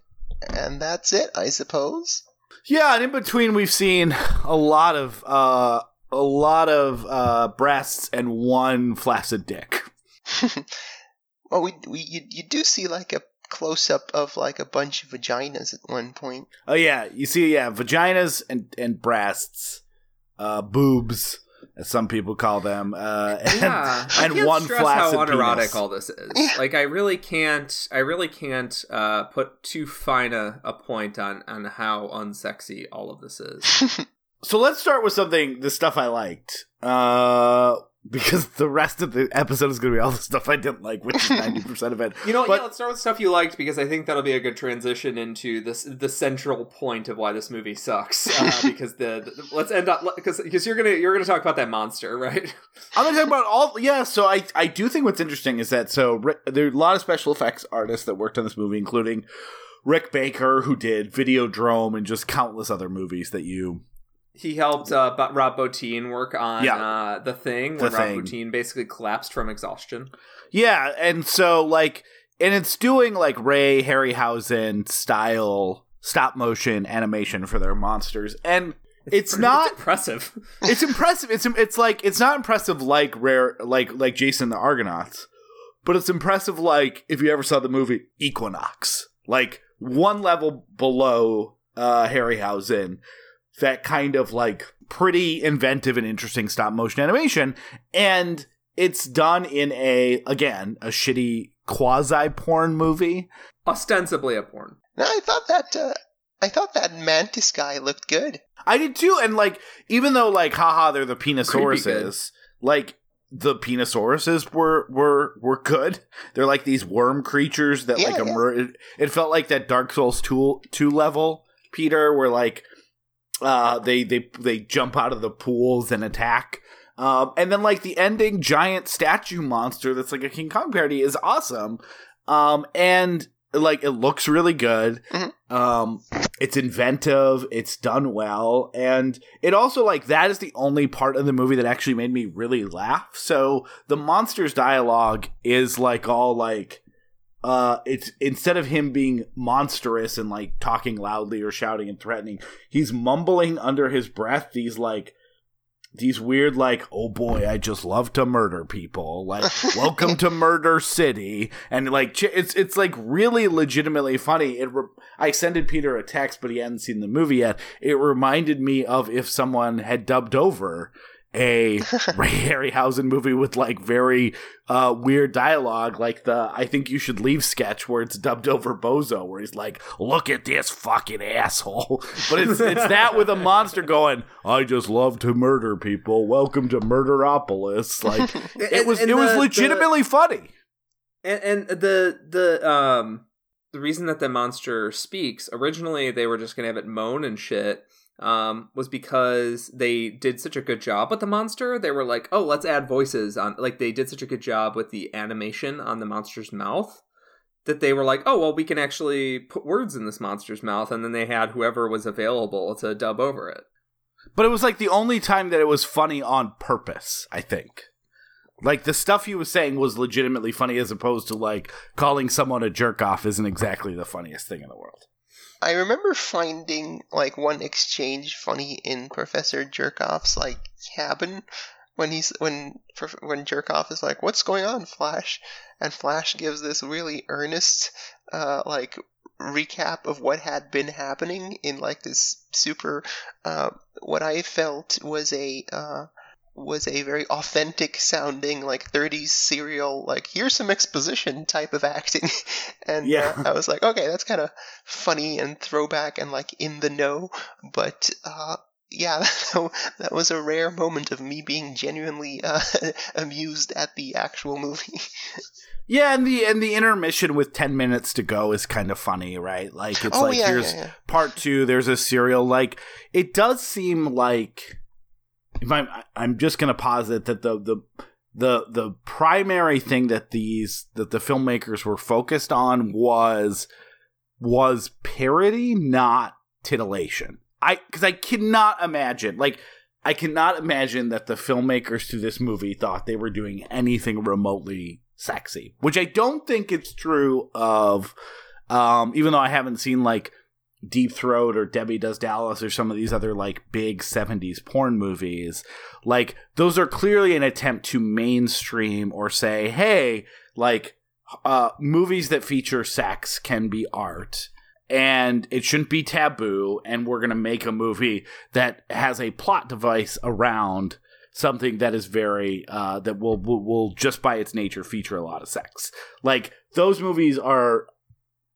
and that's it, I suppose. Yeah, and in between we've seen a lot of uh a lot of uh, breasts and one flaccid dick. well, we, we you, you do see like a close up of like a bunch of vaginas at one point. Oh yeah, you see, yeah, vaginas and and breasts, uh, boobs, as some people call them, uh, and, yeah, I and can't one stress flaccid how unerotic penis. all this is. Yeah. Like I really can't, I really can't uh, put too fine a, a point on on how unsexy all of this is. So let's start with something, the stuff I liked, uh, because the rest of the episode is going to be all the stuff I didn't like, which is ninety percent of it. You know, what? But- yeah, let's start with stuff you liked because I think that'll be a good transition into this the central point of why this movie sucks. Uh, because the, the- let's end up because because you're gonna you're gonna talk about that monster, right? I'm gonna talk about all. Yeah, so I I do think what's interesting is that so there are a lot of special effects artists that worked on this movie, including Rick Baker, who did Videodrome and just countless other movies that you. He helped uh, Rob Bottin work on Yeah. uh, the thing The where Rob Thing. Bottin basically collapsed from exhaustion. Yeah, and so like, and it's doing like Ray Harryhausen style stop motion animation for their monsters, and it's pretty- not. impressive. it's impressive. It's it's like it's not impressive like rare like like Jason the Argonauts, but it's impressive like if you ever saw the movie Equinox, like one level below uh Harryhausen, that kind of like pretty inventive and interesting stop motion animation, and it's done in a again a shitty quasi porn movie. Ostensibly a porn. No, I thought that uh, I thought that mantis guy looked good. I did too, and like even though like haha they're the Creepy penisauruses, like the penisauruses were were were good. They're like these worm creatures that Yeah, like yeah. it, it felt like that Dark Souls two two level Peter, where like uh they they they jump out of the pools and attack. Um, and then like the ending giant statue monster that's like a King Kong parody is awesome. Um, and like it looks really good. Mhm. Um, it's inventive, it's done well, and it also like that is the only part of the movie that actually made me really laugh. So the monsters dialogue is like all like uh it's instead of him being monstrous and like talking loudly or shouting and threatening, he's mumbling under his breath these like these weird like oh boy i just love to murder people. Like welcome to murder city. And like it's it's like really legitimately funny. It re- i sent peter a text but he hadn't seen the movie yet. It reminded me of if someone had dubbed over a Ray Harryhausen movie with like very uh, weird dialogue, like the "I think you should leave" sketch, where it's dubbed over Bozo, where he's like, "Look at this fucking asshole," but it's it's that with a monster going, "I just love to murder people. Welcome to Murderopolis." Like it was and it was the- the- legitimately funny. And, and the the um the reason that the monster speaks originally they were just gonna have it moan and shit um was because they did such a good job with the monster they were like oh let's add voices on like they did such a good job with the animation on the monster's mouth that they were like oh well we can actually put words in this monster's mouth and then they had whoever was available to dub over it But it was like the only time that it was funny on purpose, I think. Like the stuff he was saying was legitimately funny as opposed to like calling someone a jerk off isn't exactly the funniest thing in the world. I remember finding like one exchange funny in Professor Jerkoff's like cabin when he's when when Jerkoff is like, "What's going on, Flash?" and Flash gives this really earnest uh, like recap of what had been happening in like this super uh, what I felt was a uh, was a very authentic sounding like 30s serial like here's some exposition type of acting and Yeah. uh, I was like okay that's kind of funny and throwback and like in the know but uh yeah that was a rare moment of me being genuinely uh, amused at the actual movie Yeah, and the and the intermission with ten minutes to go is kind of funny, right? Like it's Oh, like yeah, here's yeah, yeah. part two. There's a serial. Like it does seem like if I'm I'm just gonna posit that the the the the primary thing that these that the filmmakers were focused on was was parody, not titillation. I because I cannot imagine like. I cannot imagine that the filmmakers to this movie thought they were doing anything remotely sexy, which I don't think it's true of. Um, even though I haven't seen like Deep Throat or Debbie Does Dallas or some of these other like big 70s porn movies, like those are clearly an attempt to mainstream or say, hey, like uh, movies that feature sex can be art and it shouldn't be taboo and we're going to make a movie that has a plot device around something that is very uh, that will, will will just by its nature feature a lot of sex. Like those movies are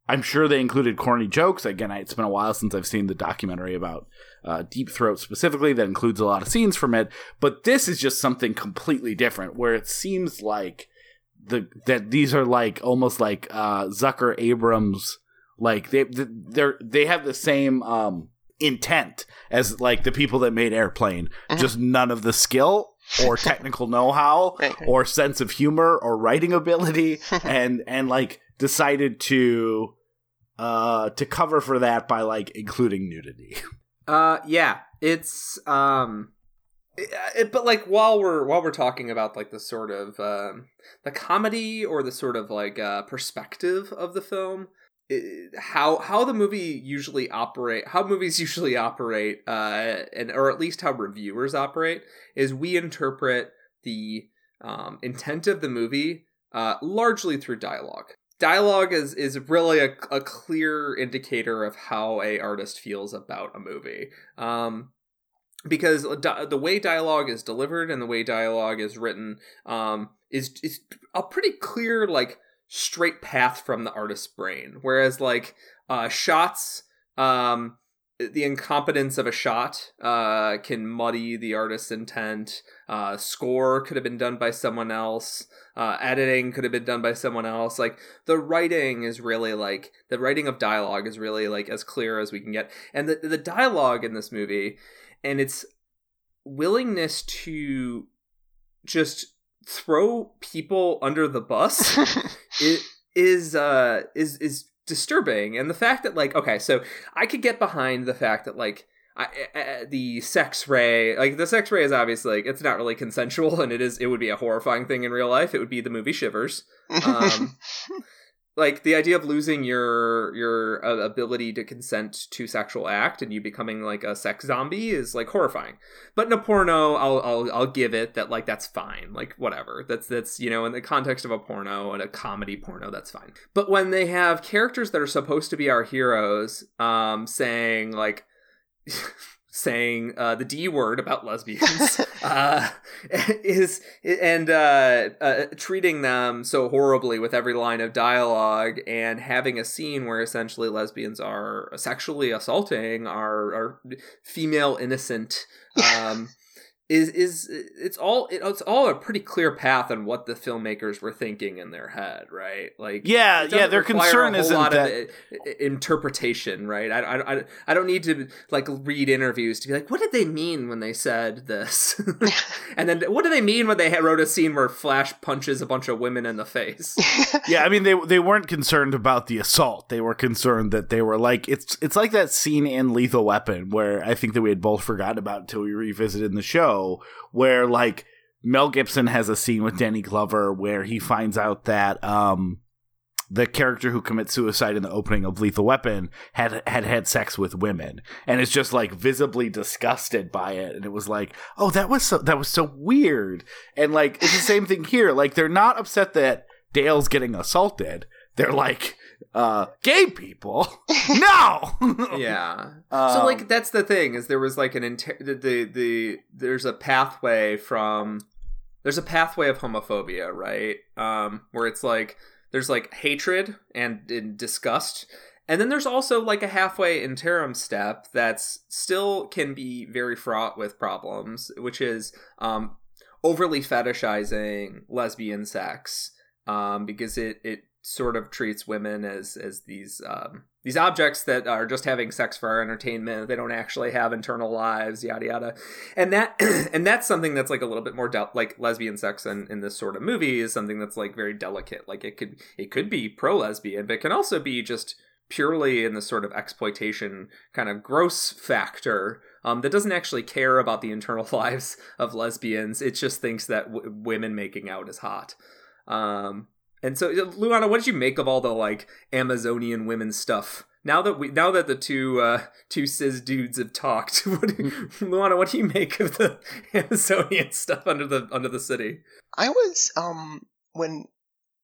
i'm sure they included corny jokes. Again it's been a while since i've seen the documentary about uh, deep throat specifically. That includes a lot of scenes from it. But this is just something completely different where it seems like the that these are like almost like uh zucker abrams like they they're they have the same um intent as like the people that made airplane. Just none of the skill or technical know-how right. or sense of humor or writing ability. And and like decided to uh to cover for that by like including nudity. Uh, yeah, it's um, it, but like while we're while we're talking about like the sort of um, the comedy or the sort of like uh, perspective of the film, it, how how the movie usually operate, how movies usually operate, uh, and or at least how reviewers operate is we interpret the um, intent of the movie uh, largely through dialogue dialogue is is really a, a clear indicator of how a artist feels about a movie. Um because di- the way dialogue is delivered and the way dialogue is written um is is a pretty clear like straight path from the artist's brain. Whereas like uh shots um the incompetence of a shot uh, can muddy the artist's intent. Uh, score could have been done by someone else. Uh, editing could have been done by someone else. Like the writing is really like the writing of dialogue is really like as clear as we can get. And the the dialogue in this movie and its willingness to just throw people under the bus it is uh is is disturbing and the fact that like okay so i could get behind the fact that like I, I, the sex ray like the sex ray is obviously like it's not really consensual and it is it would be a horrifying thing in real life. It would be the movie shivers. Um, like the idea of losing your your uh, ability to consent to sexual act and you becoming like a sex zombie is like horrifying. But in a porno i'll i'll, I'll give it that like that's fine. Like whatever. That's that's you know in the context of a porno and a comedy porno that's fine. But when they have characters that are supposed to be our heroes um saying like saying uh, the D word about lesbians uh, is and uh, uh, treating them so horribly with every line of dialogue and having a scene where essentially lesbians are sexually assaulting our, our female innocent um, is is it's all it's all a pretty clear path on what the filmmakers were thinking in their head, right? Like Yeah, yeah, their concern a whole isn't lot that- of interpretation, right? I, I, I, I don't need to like read interviews to be like, what did they mean when they said this? and then what do they mean when they wrote a scene where Flash punches a bunch of women in the face? yeah, I mean they they weren't concerned about the assault. They were concerned that they were like it's it's like that scene in Lethal Weapon where I think that we had both forgotten about until we revisited the show where like Mel Gibson has a scene with Danny Glover where he finds out that um the character who commits suicide in the opening of Lethal Weapon had had had sex with women. And is just like visibly disgusted by it. And it was like oh that was so that was so weird. And like it's the same thing here. Like they're not upset that Dale's getting assaulted. They're like uh gay people? No! Yeah. Um, so like that's the thing is there was like an inter- the, the the there's a pathway from there's a pathway of homophobia right? Um where it's like there's like hatred and, and disgust and then there's also like a halfway interim step that's still can be very fraught with problems which is um overly fetishizing lesbian sex um because it it sort of treats women as as these um these objects that are just having sex for our entertainment. They don't actually have internal lives yada yada. And that and that's something that's like a little bit more like lesbian sex in, in this sort of movie is something that's like very delicate. Like it could it could be pro lesbian but can also be just purely in the sort of exploitation kind of gross factor um, that doesn't actually care about the internal lives of lesbians. It just thinks that w- women making out is hot. Um, and so, Luana, what did you make of all the like Amazonian women stuff now that we now that the two uh, two cis dudes have talked, what do, Luana, what do you make of the Amazonian stuff under the under the city? I was um when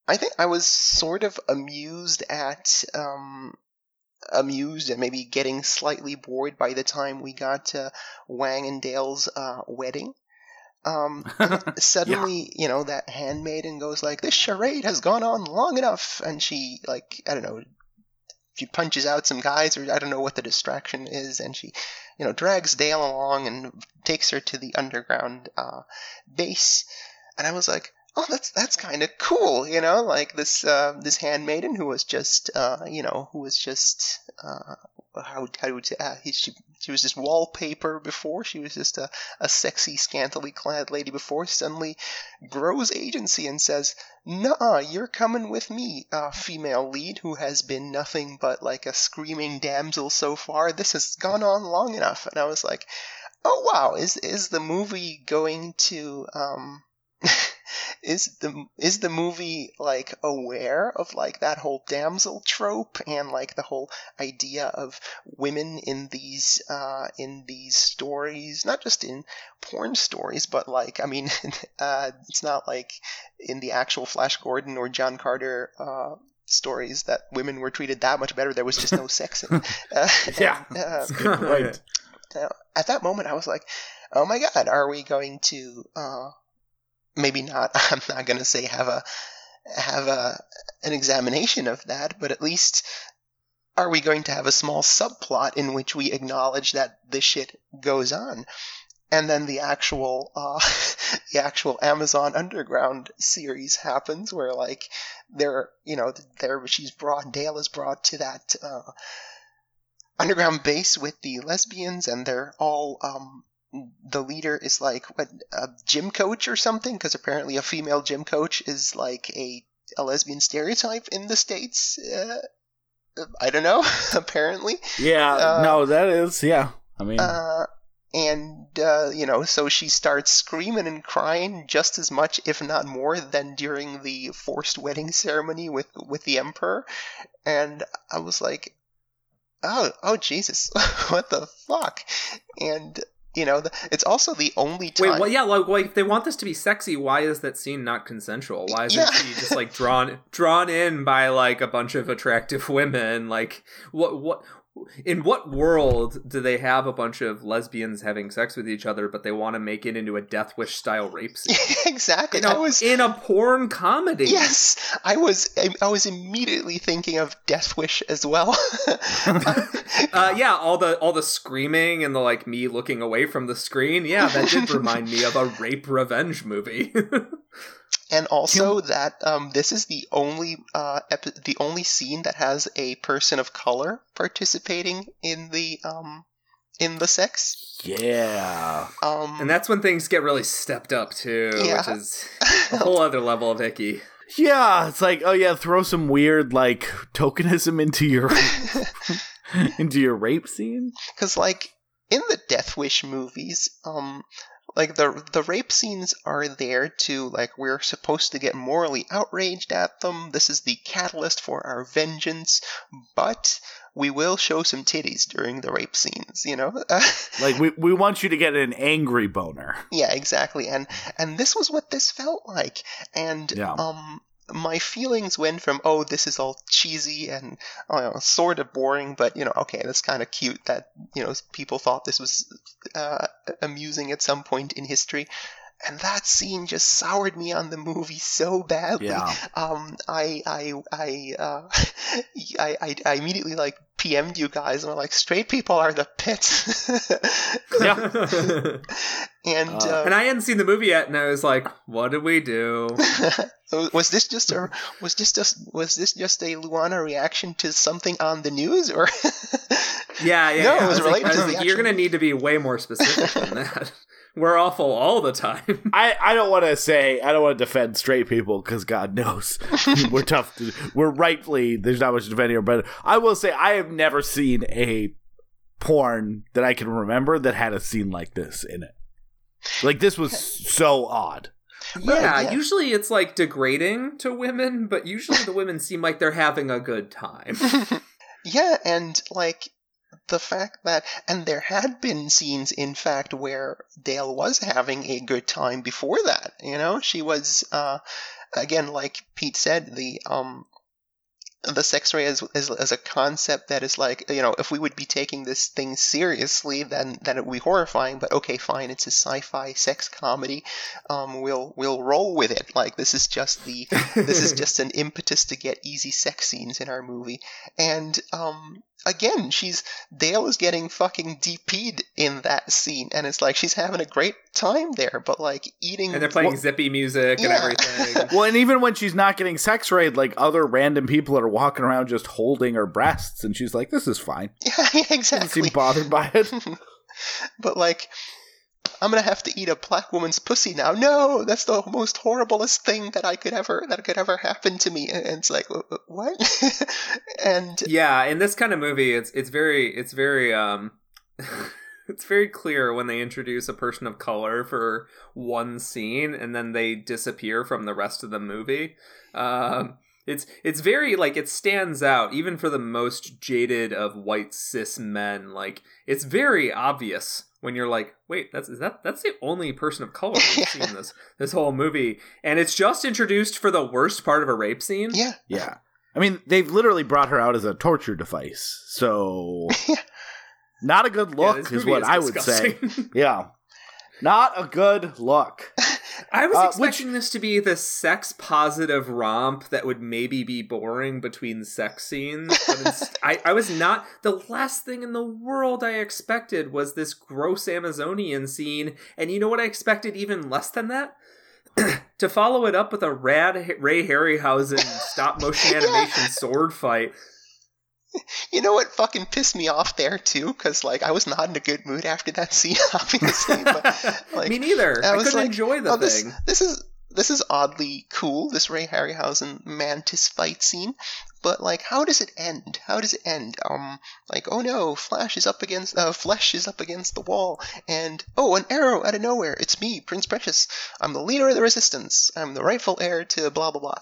I think I was sort of amused at um amused and maybe getting slightly bored by the time we got to Wang and Dale's uh, wedding. Um, suddenly, you know, that handmaiden goes like, "This charade has gone on long enough," and she like I don't know, she punches out some guys or I don't know what the distraction is, and she, you know, drags Dale along and takes her to the underground uh, base, and I was like, oh, that's that's kind of cool, you know, like this uh, this handmaiden who was just, uh, you know, who was just uh, how how would uh, he, she she was just wallpaper before. She was just a, a sexy, scantily clad lady before. Suddenly, grows agency and says, "Nah, you're coming with me, uh, female lead who has been nothing but like a screaming damsel so far. This has gone on long enough." And I was like, "Oh wow, is is the movie going to um?" is the is the movie like aware of like that whole damsel trope and like the whole idea of women in these uh in these stories not just in porn stories but like i mean uh it's not like in the actual flash gordon or john carter uh stories that women were treated that much better there was just no sex in uh, Yeah. and, uh, uh, at that moment, I was like, "Oh my God, are we going to? Maybe not. I'm not going to say have a have a an examination of that, but at least are we going to have a small subplot in which we acknowledge that this shit goes on?" And then the actual uh, the actual Amazon Underground series happens, where like they're you know there she's brought Dale is brought to that uh, underground base with the lesbians, and they're all um, the leader is like what a gym coach or something, because apparently a female gym coach is like a a lesbian stereotype in the states. Uh, I don't know. apparently, Yeah, Uh, no, that is yeah. I mean, uh, and uh, you know, so she starts screaming and crying just as much, if not more, than during the forced wedding ceremony with with the emperor. And I was like, oh, oh Jesus, what the fuck? And you know, the, it's also the only time. Wait, well, yeah, like, like if they want this to be sexy, why is that scene not consensual? Why isn't Yeah. she just like drawn drawn in by like a bunch of attractive women? Like what what in what world do they have a bunch of lesbians having sex with each other, but they want to make it into a Death Wish style rape scene? exactly. In a, I was in a porn comedy. Yes, I was. I, was immediately thinking of Death Wish as well. Uh, yeah, all the all the screaming and the like me looking away from the screen. Yeah, that did remind me of a rape revenge movie. And also that um, this is the only uh, epi- the only scene that has a person of color participating in the um, in the sex. yeah. Um, and that's when things get really stepped up too, Yeah. which is a whole other level of icky. Yeah, it's like, oh yeah, throw some weird like tokenism into your into your rape scene. because like in the Death Wish movies, um, like the the rape scenes are there to like we're supposed to get morally outraged at them. This is the catalyst for our vengeance, but we will show some titties during the rape scenes. You know, Like we we want you to get an angry boner. yeah, exactly. And and this was what this felt like. And Yeah. um my feelings went from oh this is all cheesy and know, sort of boring but you know okay that's kind of cute that you know people thought this was uh, amusing at some point in history and that scene just soured me on the movie so badly Yeah. um i i i uh I, I i immediately like pm'd you guys and were like straight people are the pits and Uh, uh, and I hadn't seen the movie yet, and I was like, "What did we do?" was this just a was this just was this just a Luana reaction to something on the news or Yeah, yeah. No, yeah. it I was related I to the like, You're actual- gonna need to be way more specific than that. We're awful all the time. I, I don't want to say I don't want to defend straight people because God knows we're tough. To, we're rightfully there's not much to defend here, but I will say I have never seen a porn that I can remember that had a scene like this in it. Like this was so odd. yeah, yeah. usually it's like degrading to women, but usually the women seem like they're having a good time. Yeah, and like the fact that, and there had been scenes, in fact, where Dale was having a good time before that. You know, she was, uh, again, like Pete said, the um, the sex ray is, is, is a concept that is like you know if we would be taking this thing seriously then then it would be horrifying but okay fine it's a sci-fi sex comedy um, we'll we'll roll with it like this is just the this is just an impetus to get easy sex scenes in our movie and um, again she's Dale is getting fucking DP'd in that scene and it's like she's having a great time there but like eating And they're playing well, zippy music and everything. Well, and even when she's not getting sex rayed, like other random people are walking around just holding her breasts, and she's like, "This is fine." yeah exactly. Doesn't seem bothered by it. but like I'm gonna have to eat a black woman's pussy now. No, that's the most horriblest thing that I could ever that could ever happen to me. And it's like wh- wh- what? and yeah, in this kind of movie, it's it's very it's very um it's very clear when they introduce a person of color for one scene and then they disappear from the rest of the movie. Um it's it's very like it stands out even for the most jaded of white cis men. Like it's very obvious when you're like, wait, that's is that that's the only person of color we've seen in this this whole movie, and it's just introduced for the worst part of a rape scene. yeah, Yeah. I mean, they've literally brought her out as a torture device. So, not a good look this is movie what I would say. Yeah. Not a good look. I was Uh, expecting this to be the sex positive romp that would maybe be boring between sex scenes, but I, I was not. The last thing in the world I expected was this gross Amazonian scene, and you know what I expected even less than that? to follow it up with a rad Ray Harryhausen stop motion animation sword fight. you know what fucking pissed me off there too? Because like I was not in a good mood after that scene, obviously. But like Me neither. I, was couldn't like, enjoy the oh, this, thing. This is this is oddly cool. This Ray Harryhausen mantis fight scene, but like, how does it end? How does it end? Um, like, oh no, Flash is up against uh, Flesh is up against the wall, and oh, an arrow out of nowhere. It's me, Prince Precious. I'm the leader of the Resistance. I'm the rightful heir to blah blah blah.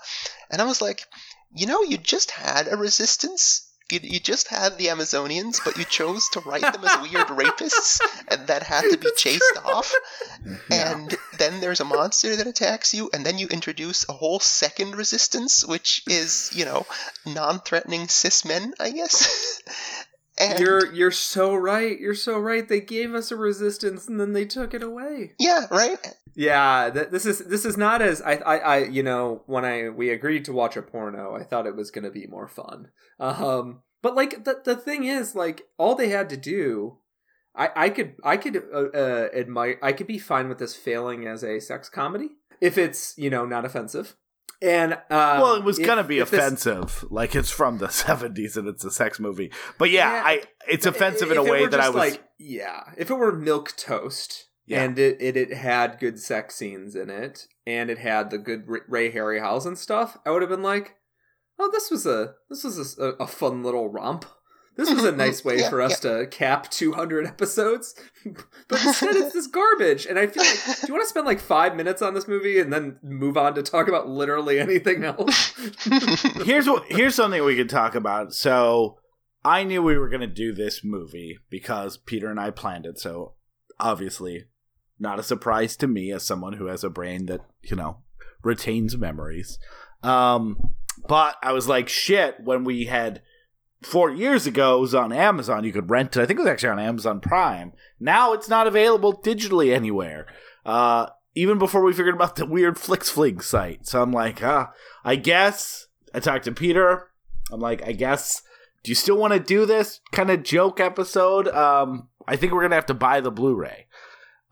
And I was like, you know, you just had a Resistance. You, you just had the Amazonians, but you chose to write them as weird rapists, and that had to be That's chased true. off and then there's a monster that attacks you, and then you introduce a whole second resistance, which is, you know, non-threatening cis men, I guess. and You're you're so right. You're so right. They gave us a resistance and then they took it away. yeah, right. Yeah, th- this is this is not as I, I I you know when I we agreed to watch a porno, I thought it was going to be more fun. Um, but like the the thing is, like all they had to do, I I could I could uh, uh, admire I could be fine with this failing as a sex comedy if it's you know not offensive. And uh, well, it was if- gonna be if this- offensive, like it's from the '70s and it's a sex movie. But yeah, Yeah, I it's offensive in a way that I was. like, yeah. If it were milk toast Yeah. and it, it it had good sex scenes in it and it had the good Ray Harryhausen stuff, I would have been like, oh, this was a this was a, a fun little romp. This was a nice way Yeah, for us to cap 200 episodes. but instead, it's this garbage. And I feel like, do you want to spend like five minutes on this movie and then move on to talk about literally anything else? here's what here's something we could talk about. So I knew we were gonna do this movie because Peter and I planned it. So obviously, not a surprise to me as someone who has a brain that you know retains memories. Um, but I was like, shit. When we had four years ago, it was on Amazon. You could rent it. I think it was actually on Amazon Prime. Now it's not available digitally anywhere. Uh, even before we figured about the weird FlixFling site. So I'm like, ah, I guess. I talked to Peter. I'm like, I guess. Do you still want to do this kind of joke episode? Um, I think we're gonna have to buy the Blu-ray.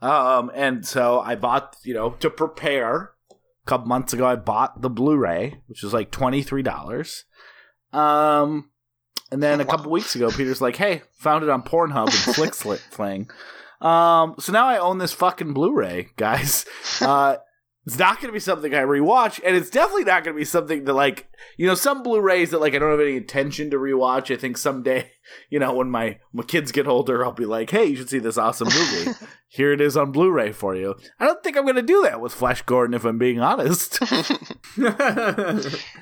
Um, and so I bought, you know, to prepare. A couple months ago, I bought the Blu-ray, which was like twenty three dollars. Um, and then a couple weeks ago, Peter's like, "Hey, found it on Pornhub and FlixFling." Um, so now I own this fucking Blu-ray, guys. Uh, it's not going to be something I rewatch, and it's definitely not going to be something that, like, you know, some Blu-rays that, like, I don't have any intention to rewatch. I think someday, you know, when my my kids get older, I'll be like, "Hey, you should see this awesome movie. Here it is on Blu-ray for you." I don't think I'm going to do that with Flash Gordon, if I'm being honest.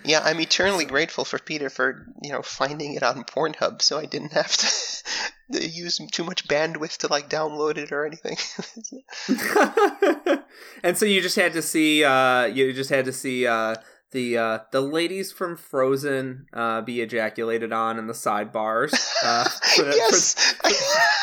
Yeah, I'm eternally grateful for Peter for you know finding it on Pornhub, so I didn't have to, to use too much bandwidth to like download it or anything. and so you just had to see uh you just had to see uh the uh the ladies from Frozen uh be ejaculated on in the sidebars. Uh for- for- yes.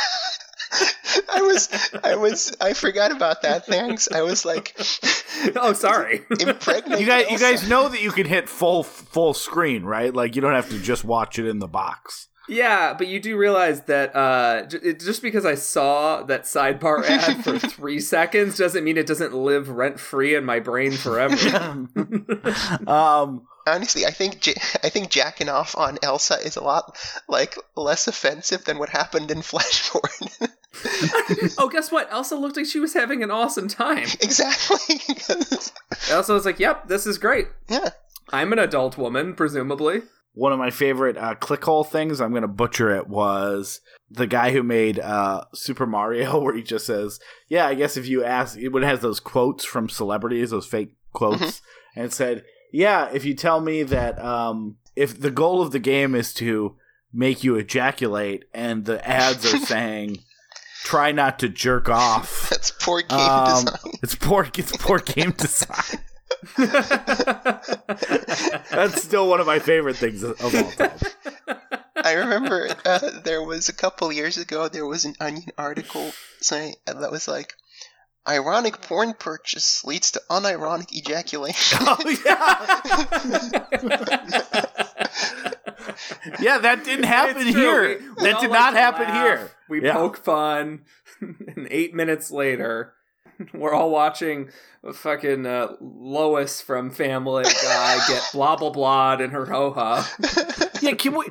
I was, I was, I forgot about that. Thanks. I was like, oh sorry. impregnate. You guys, you guys know that you can hit full full screen, right? Like you don't have to just watch it in the box. Yeah, but you do realize that uh, j- it, just because I saw that sidebar ad for three seconds doesn't mean it doesn't live rent free in my brain forever. um, Honestly, I think J- I think jacking off on Elsa is a lot like less offensive than what happened in Flash Forward. oh, guess what? Elsa looked like she was having an awesome time. Exactly. Elsa was like, "Yep, this is great. yeah. I'm an adult woman, presumably." one of my favorite uh, ClickHole things, I'm going to butcher it, was the guy who made uh, Super Mario, where he just says, "Yeah, I guess if you ask, it would has those quotes from celebrities, those fake quotes, and it said, "Yeah, if you tell me that um, if the goal of the game is to make you ejaculate, and the ads are saying." Try not to jerk off. That's poor game Um, design. it's poor. It's poor game design. That's still one of my favorite things of all time. I remember uh, there was a couple years ago there was an Onion article saying that was like, "Ironic porn purchase leads to unironic ejaculation." Oh yeah. yeah, that didn't happen here. We- we that all did not to happen laugh. here. We Yeah. poke fun, and eight minutes later, we're all watching fucking uh, Lois from Family Guy get blah blah blah in her ho ha. Yeah, can we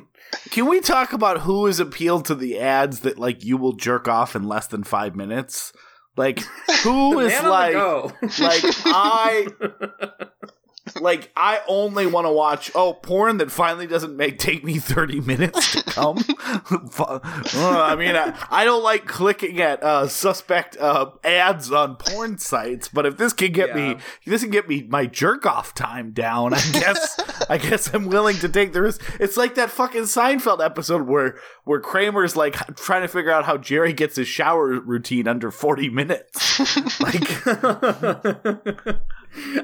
can we talk about who is appealed to the ads that like you will jerk off in less than five minutes? Like who is Man on the like go. like I like I only want to watch oh porn that finally doesn't make take me 30 minutes to come. Uh, I mean I, I don't like clicking at uh suspect uh ads on porn sites, but if this can get Yeah. me this can get me my jerk off time down, I guess I guess I'm willing to take the risk. It's like that fucking Seinfeld episode where where Kramer's like trying to figure out how Jerry gets his shower routine under 40 minutes. like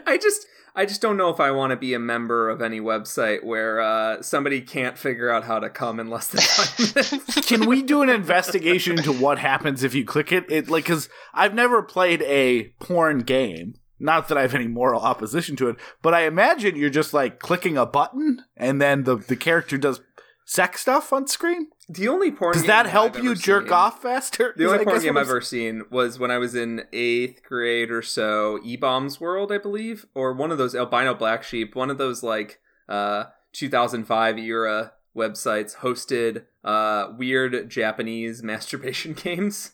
I just I just don't know if I want to be a member of any website where uh, somebody can't figure out how to come in less than five minutes. Can we do an investigation into what happens if you click it? It like because I've never played a porn game. Not that I have any moral opposition to it, but I imagine you're just like clicking a button and then the the character does sex stuff on screen. The only porn Does game that help I've you jerk seen- off faster? The only porn game I've ever seen was when I was in eighth grade or so. E Bombs World, I believe, or one of those Albino Blacksheep, one of those like uh 2005 era websites hosted uh weird Japanese masturbation games,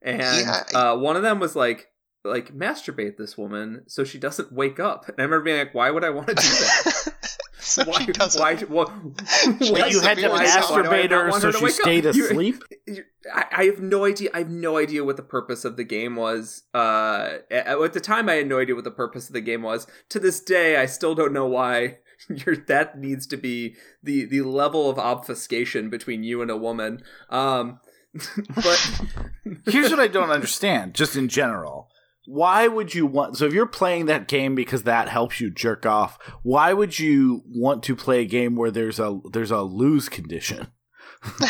and Yeah. uh, one of them was like like masturbate this woman so she doesn't wake up. And I remember being like, why would I want to do that? so why? she doesn't. Why? What? But you had to Why- why do I masturbate not her so her she wake up? stayed You- asleep. You- I, I have no idea. I have no idea what the purpose of the game was. Uh, at, at the time, I had no idea what the purpose of the game was. To this day, I still don't know why. You're, that needs to be the the level of obfuscation between you and a woman. Um, but Here's what I don't understand, just in general. Why would you want? So if you're playing that game because that helps you jerk off, why would you want to play a game where there's a there's a lose condition?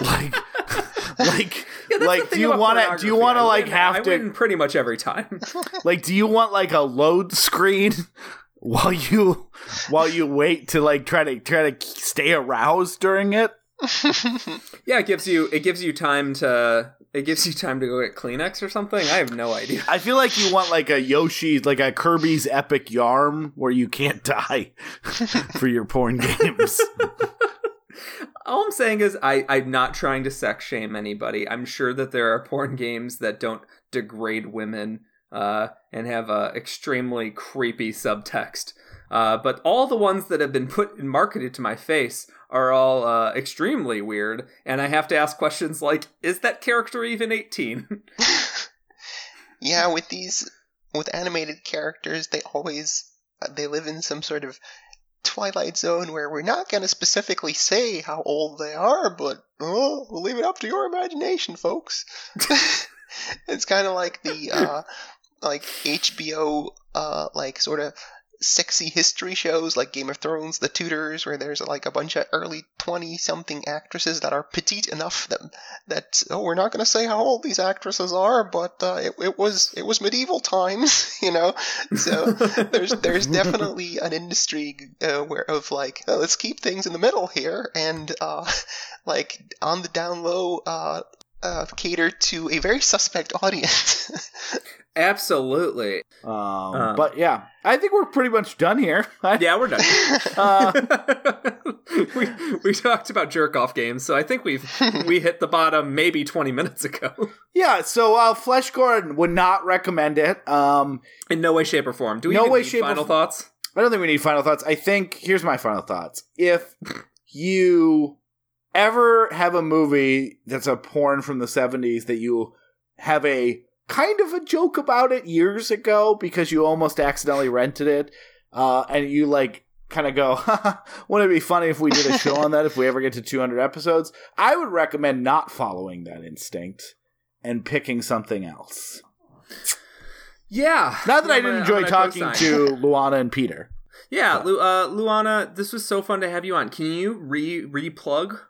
like, like, Yeah, like, do you want to? Do you want to like have I to? pretty much every time. Like, do you want like a load screen while you while you wait to like try to try to stay aroused during it? yeah, it gives you it gives you time to it gives you time to go get Kleenex or something. I have no idea. I feel like you want like a Yoshi, like a Kirby's Epic Yarn, where you can't die for your porn games. All I'm saying is I, I'm not trying to sex shame anybody. I'm sure that there are porn games that don't degrade women uh, and have a extremely creepy subtext. Uh, but all the ones that have been put and marketed to my face are all uh, extremely weird, and I have to ask questions like, "Is that character even 18?" yeah, with these with animated characters, they always uh, they live in some sort of twilight zone where we're not going to specifically say how old they are, but oh, we'll leave it up to your imagination, folks. it's kind of like the uh, like HBO uh, like sort of sexy history shows like Game of Thrones, The Tudors, where there's like a bunch of early 20 something actresses that are petite enough that, that oh, we're not going to say how old these actresses are, but uh, it, it was it was medieval times, you know. So there's there's definitely an industry uh, where of like oh, let's keep things in the middle here and uh, like on the down low uh, cater to a very suspect audience. Absolutely. Um, Um, but yeah, I think we're pretty much done here. Yeah, we're done. Uh, we we talked about jerk off games, so I think we've we hit the bottom maybe 20 minutes ago. yeah, so uh, Flesh Gordon would not recommend it. Um, In no way, shape, or form. Do we No even way, need shape, or final f- thoughts? I don't think we need final thoughts. I think here's my final thoughts. If you ever have a movie that's a porn from the 70s that you have a kind of a joke about it years ago because you almost accidentally rented it, uh, and you like kind of go, wouldn't it be funny if we did a show on that if we ever get to 200 episodes? I would recommend not following that instinct and picking something else. Yeah. Not that I didn't enjoy talking to Luana and Peter. Yeah, Lu- uh, Luana, this was so fun to have you on. Can you re re plug?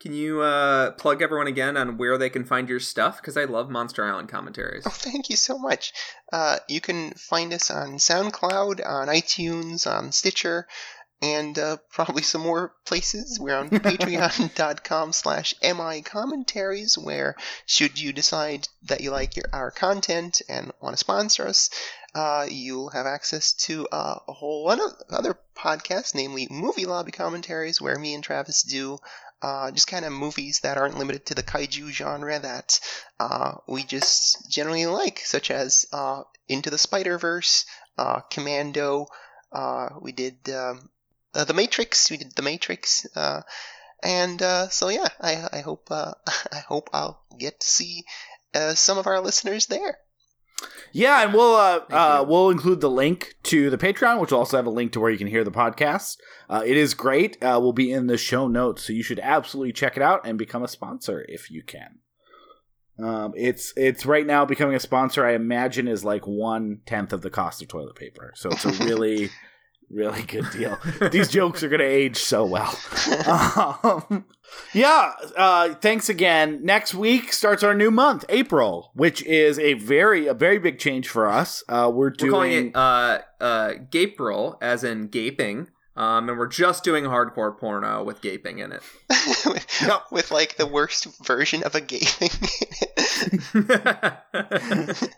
Can you uh, plug everyone again on where they can find your stuff? Because I love Monster Island commentaries. Oh, thank you so much. Uh, you can find us on SoundCloud, on iTunes, on Stitcher, and uh, probably some more places. We're on patreon.com slash mi commentaries, where should you decide that you like your, our content and want to sponsor us, uh, you'll have access to uh, a whole other podcast, namely Movie Lobby commentaries, where me and Travis do uh, just kind of movies that aren't limited to the kaiju genre that uh, we just generally like, such as uh, Into the Spider Verse, uh, Commando. Uh, we did um, uh, The Matrix. We did The Matrix. And so yeah, I, I hope I hope I'll get to see some of our listeners there. Yeah, and we'll uh, uh, we'll include the link to the Patreon, which will also have a link to where you can hear the podcast. Uh, it is great. Uh, will be in the show notes, so you should absolutely check it out and become a sponsor if you can. Um, it's it's right now becoming a sponsor. I imagine is like one tenth of the cost of toilet paper, so it's a really really good deal. These jokes are going to age so well. Um, yeah, uh, thanks again. Next week starts our new month, April, which is a very a very big change for us. Uh, we're doing We're calling it uh, uh, Gapril, as in gaping. Um, and we're just doing hardcore porno with gaping in it. with, with like the worst version of a gaping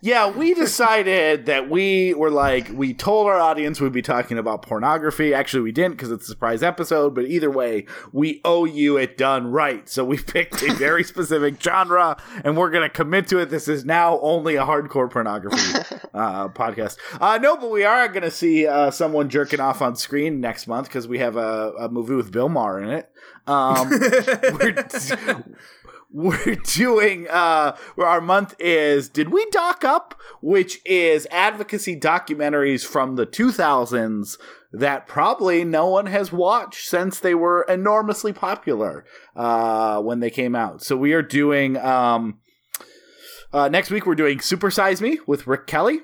yeah, we decided that we were like, we told our audience we'd be talking about pornography. Actually, we didn't because it's a surprise episode, but either way, we owe you it done right. So we picked a very specific genre and we're going to commit to it. This is now only a hardcore pornography uh, podcast. Uh, no, but we are going to see uh, someone jerking off on screen next month because we have a, a movie with Bill Maher in it. Um, we're, we're doing uh where our month is did we dock up which is advocacy documentaries from the 2000s that probably no one has watched since they were enormously popular uh when they came out so we are doing um uh, next week we're doing Super Size Me with Rick Kelly.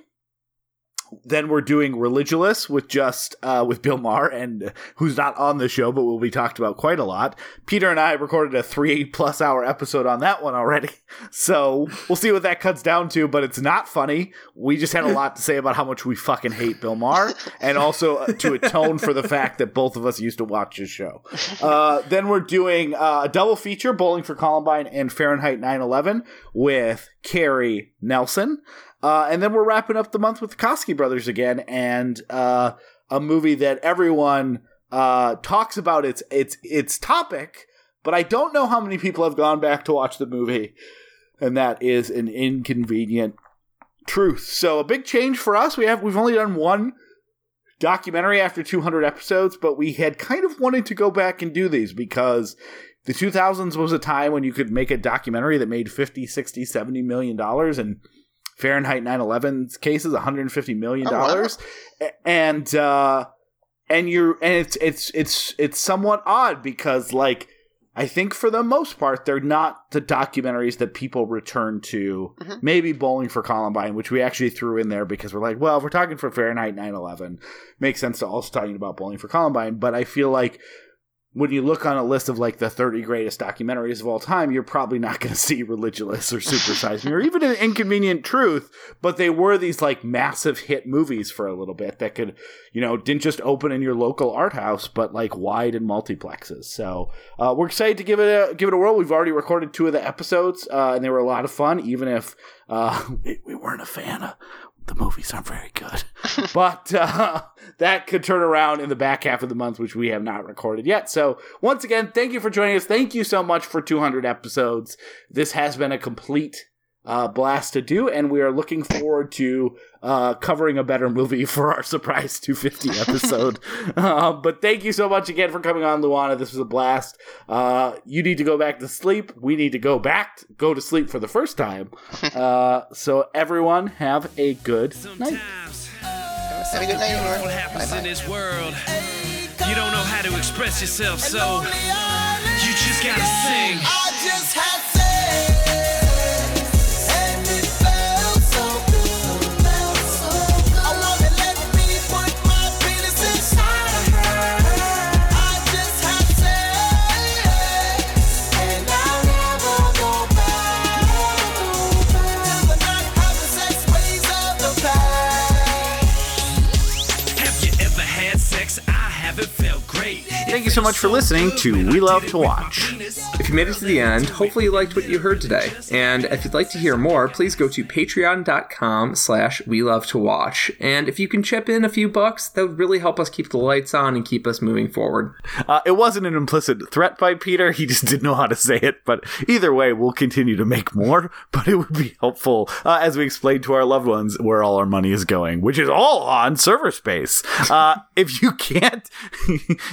Then we're doing Religulous with just uh, with Bill Maher and who's not on the show, but will be talked about quite a lot. Peter and I recorded a three plus hour episode on that one already, so we'll see what that cuts down to. But it's not funny. We just had a lot to say about how much we fucking hate Bill Maher, and also uh, to atone for the fact that both of us used to watch his show. Uh, then we're doing uh, a double feature: Bowling for Columbine and Fahrenheit 9/11 with Carrie Nelson. Uh, and then we're wrapping up the month with the Koski brothers again, and uh, a movie that everyone uh, talks about its its its topic, but I don't know how many people have gone back to watch the movie, and that is an inconvenient truth. So a big change for us. We have we've only done one documentary after 200 episodes, but we had kind of wanted to go back and do these because the 2000s was a time when you could make a documentary that made 50, 60, 70 million dollars and Fahrenheit 9/11 cases, 150 million Oh, wow. dollars, and uh, and you're and it's it's it's it's somewhat odd because like I think for the most part they're not the documentaries that people return to. Mhm. Maybe Bowling for Columbine, which we actually threw in there because we're like, well, if we're talking for Fahrenheit 9/11, makes sense to also talking about Bowling for Columbine. But I feel like when you look on a list of like the 30 greatest documentaries of all time, you're probably not going to see Religulous or Supersize Me or even an Inconvenient Truth. But they were these like massive hit movies for a little bit that could, you know, didn't just open in your local art house, but like wide in multiplexes. So uh, we're excited to give it a give it a whirl. We've already recorded two of the episodes, uh, and they were a lot of fun, even if uh, we, we weren't a fan of the movies aren't very good. but uh, that could turn around in the back half of the month, which we have not recorded yet. So, once again, thank you for joining us. Thank you so much for 200 episodes. This has been a complete uh, blast to do, and we are looking forward to uh, covering a better movie for our surprise 250 episode. uh, but thank you so much again for coming on, Luana. This was a blast. Uh, you need to go back to sleep. We need to go back, go to sleep for the first time. Uh, so, everyone, have a good night. Sometimes Have a good night, what everyone. happens Bye in bye. this world, you don't know how to express yourself, so you just gotta sing. Thank you so much for listening to We Love to Watch. If you made it to the end, hopefully you liked what you heard today. And if you'd like to hear more, please go to patreon.com slash we love to watch. And if you can chip in a few bucks, that would really help us keep the lights on and keep us moving forward. Uh, it wasn't an implicit threat by Peter. He just didn't know how to say it. But either way, we'll continue to make more. But it would be helpful uh, as we explain to our loved ones where all our money is going, which is all on server space. Uh, if you can't,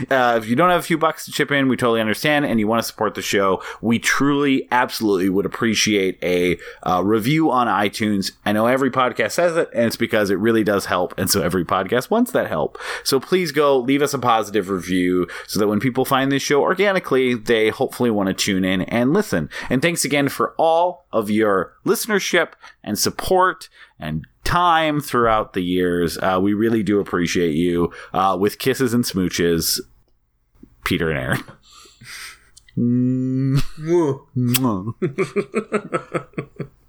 uh, if you don't have a few bucks to chip in, we totally understand. And you want to support the show, we truly, absolutely would appreciate a uh, review on iTunes. I know every podcast says it, and it's because it really does help. And so every podcast wants that help. So please go leave us a positive review so that when people find this show organically, they hopefully want to tune in and listen. And thanks again for all of your listenership and support and time throughout the years. Uh, we really do appreciate you. Uh, with kisses and smooches, Peter and Aaron. Mm. Mwah.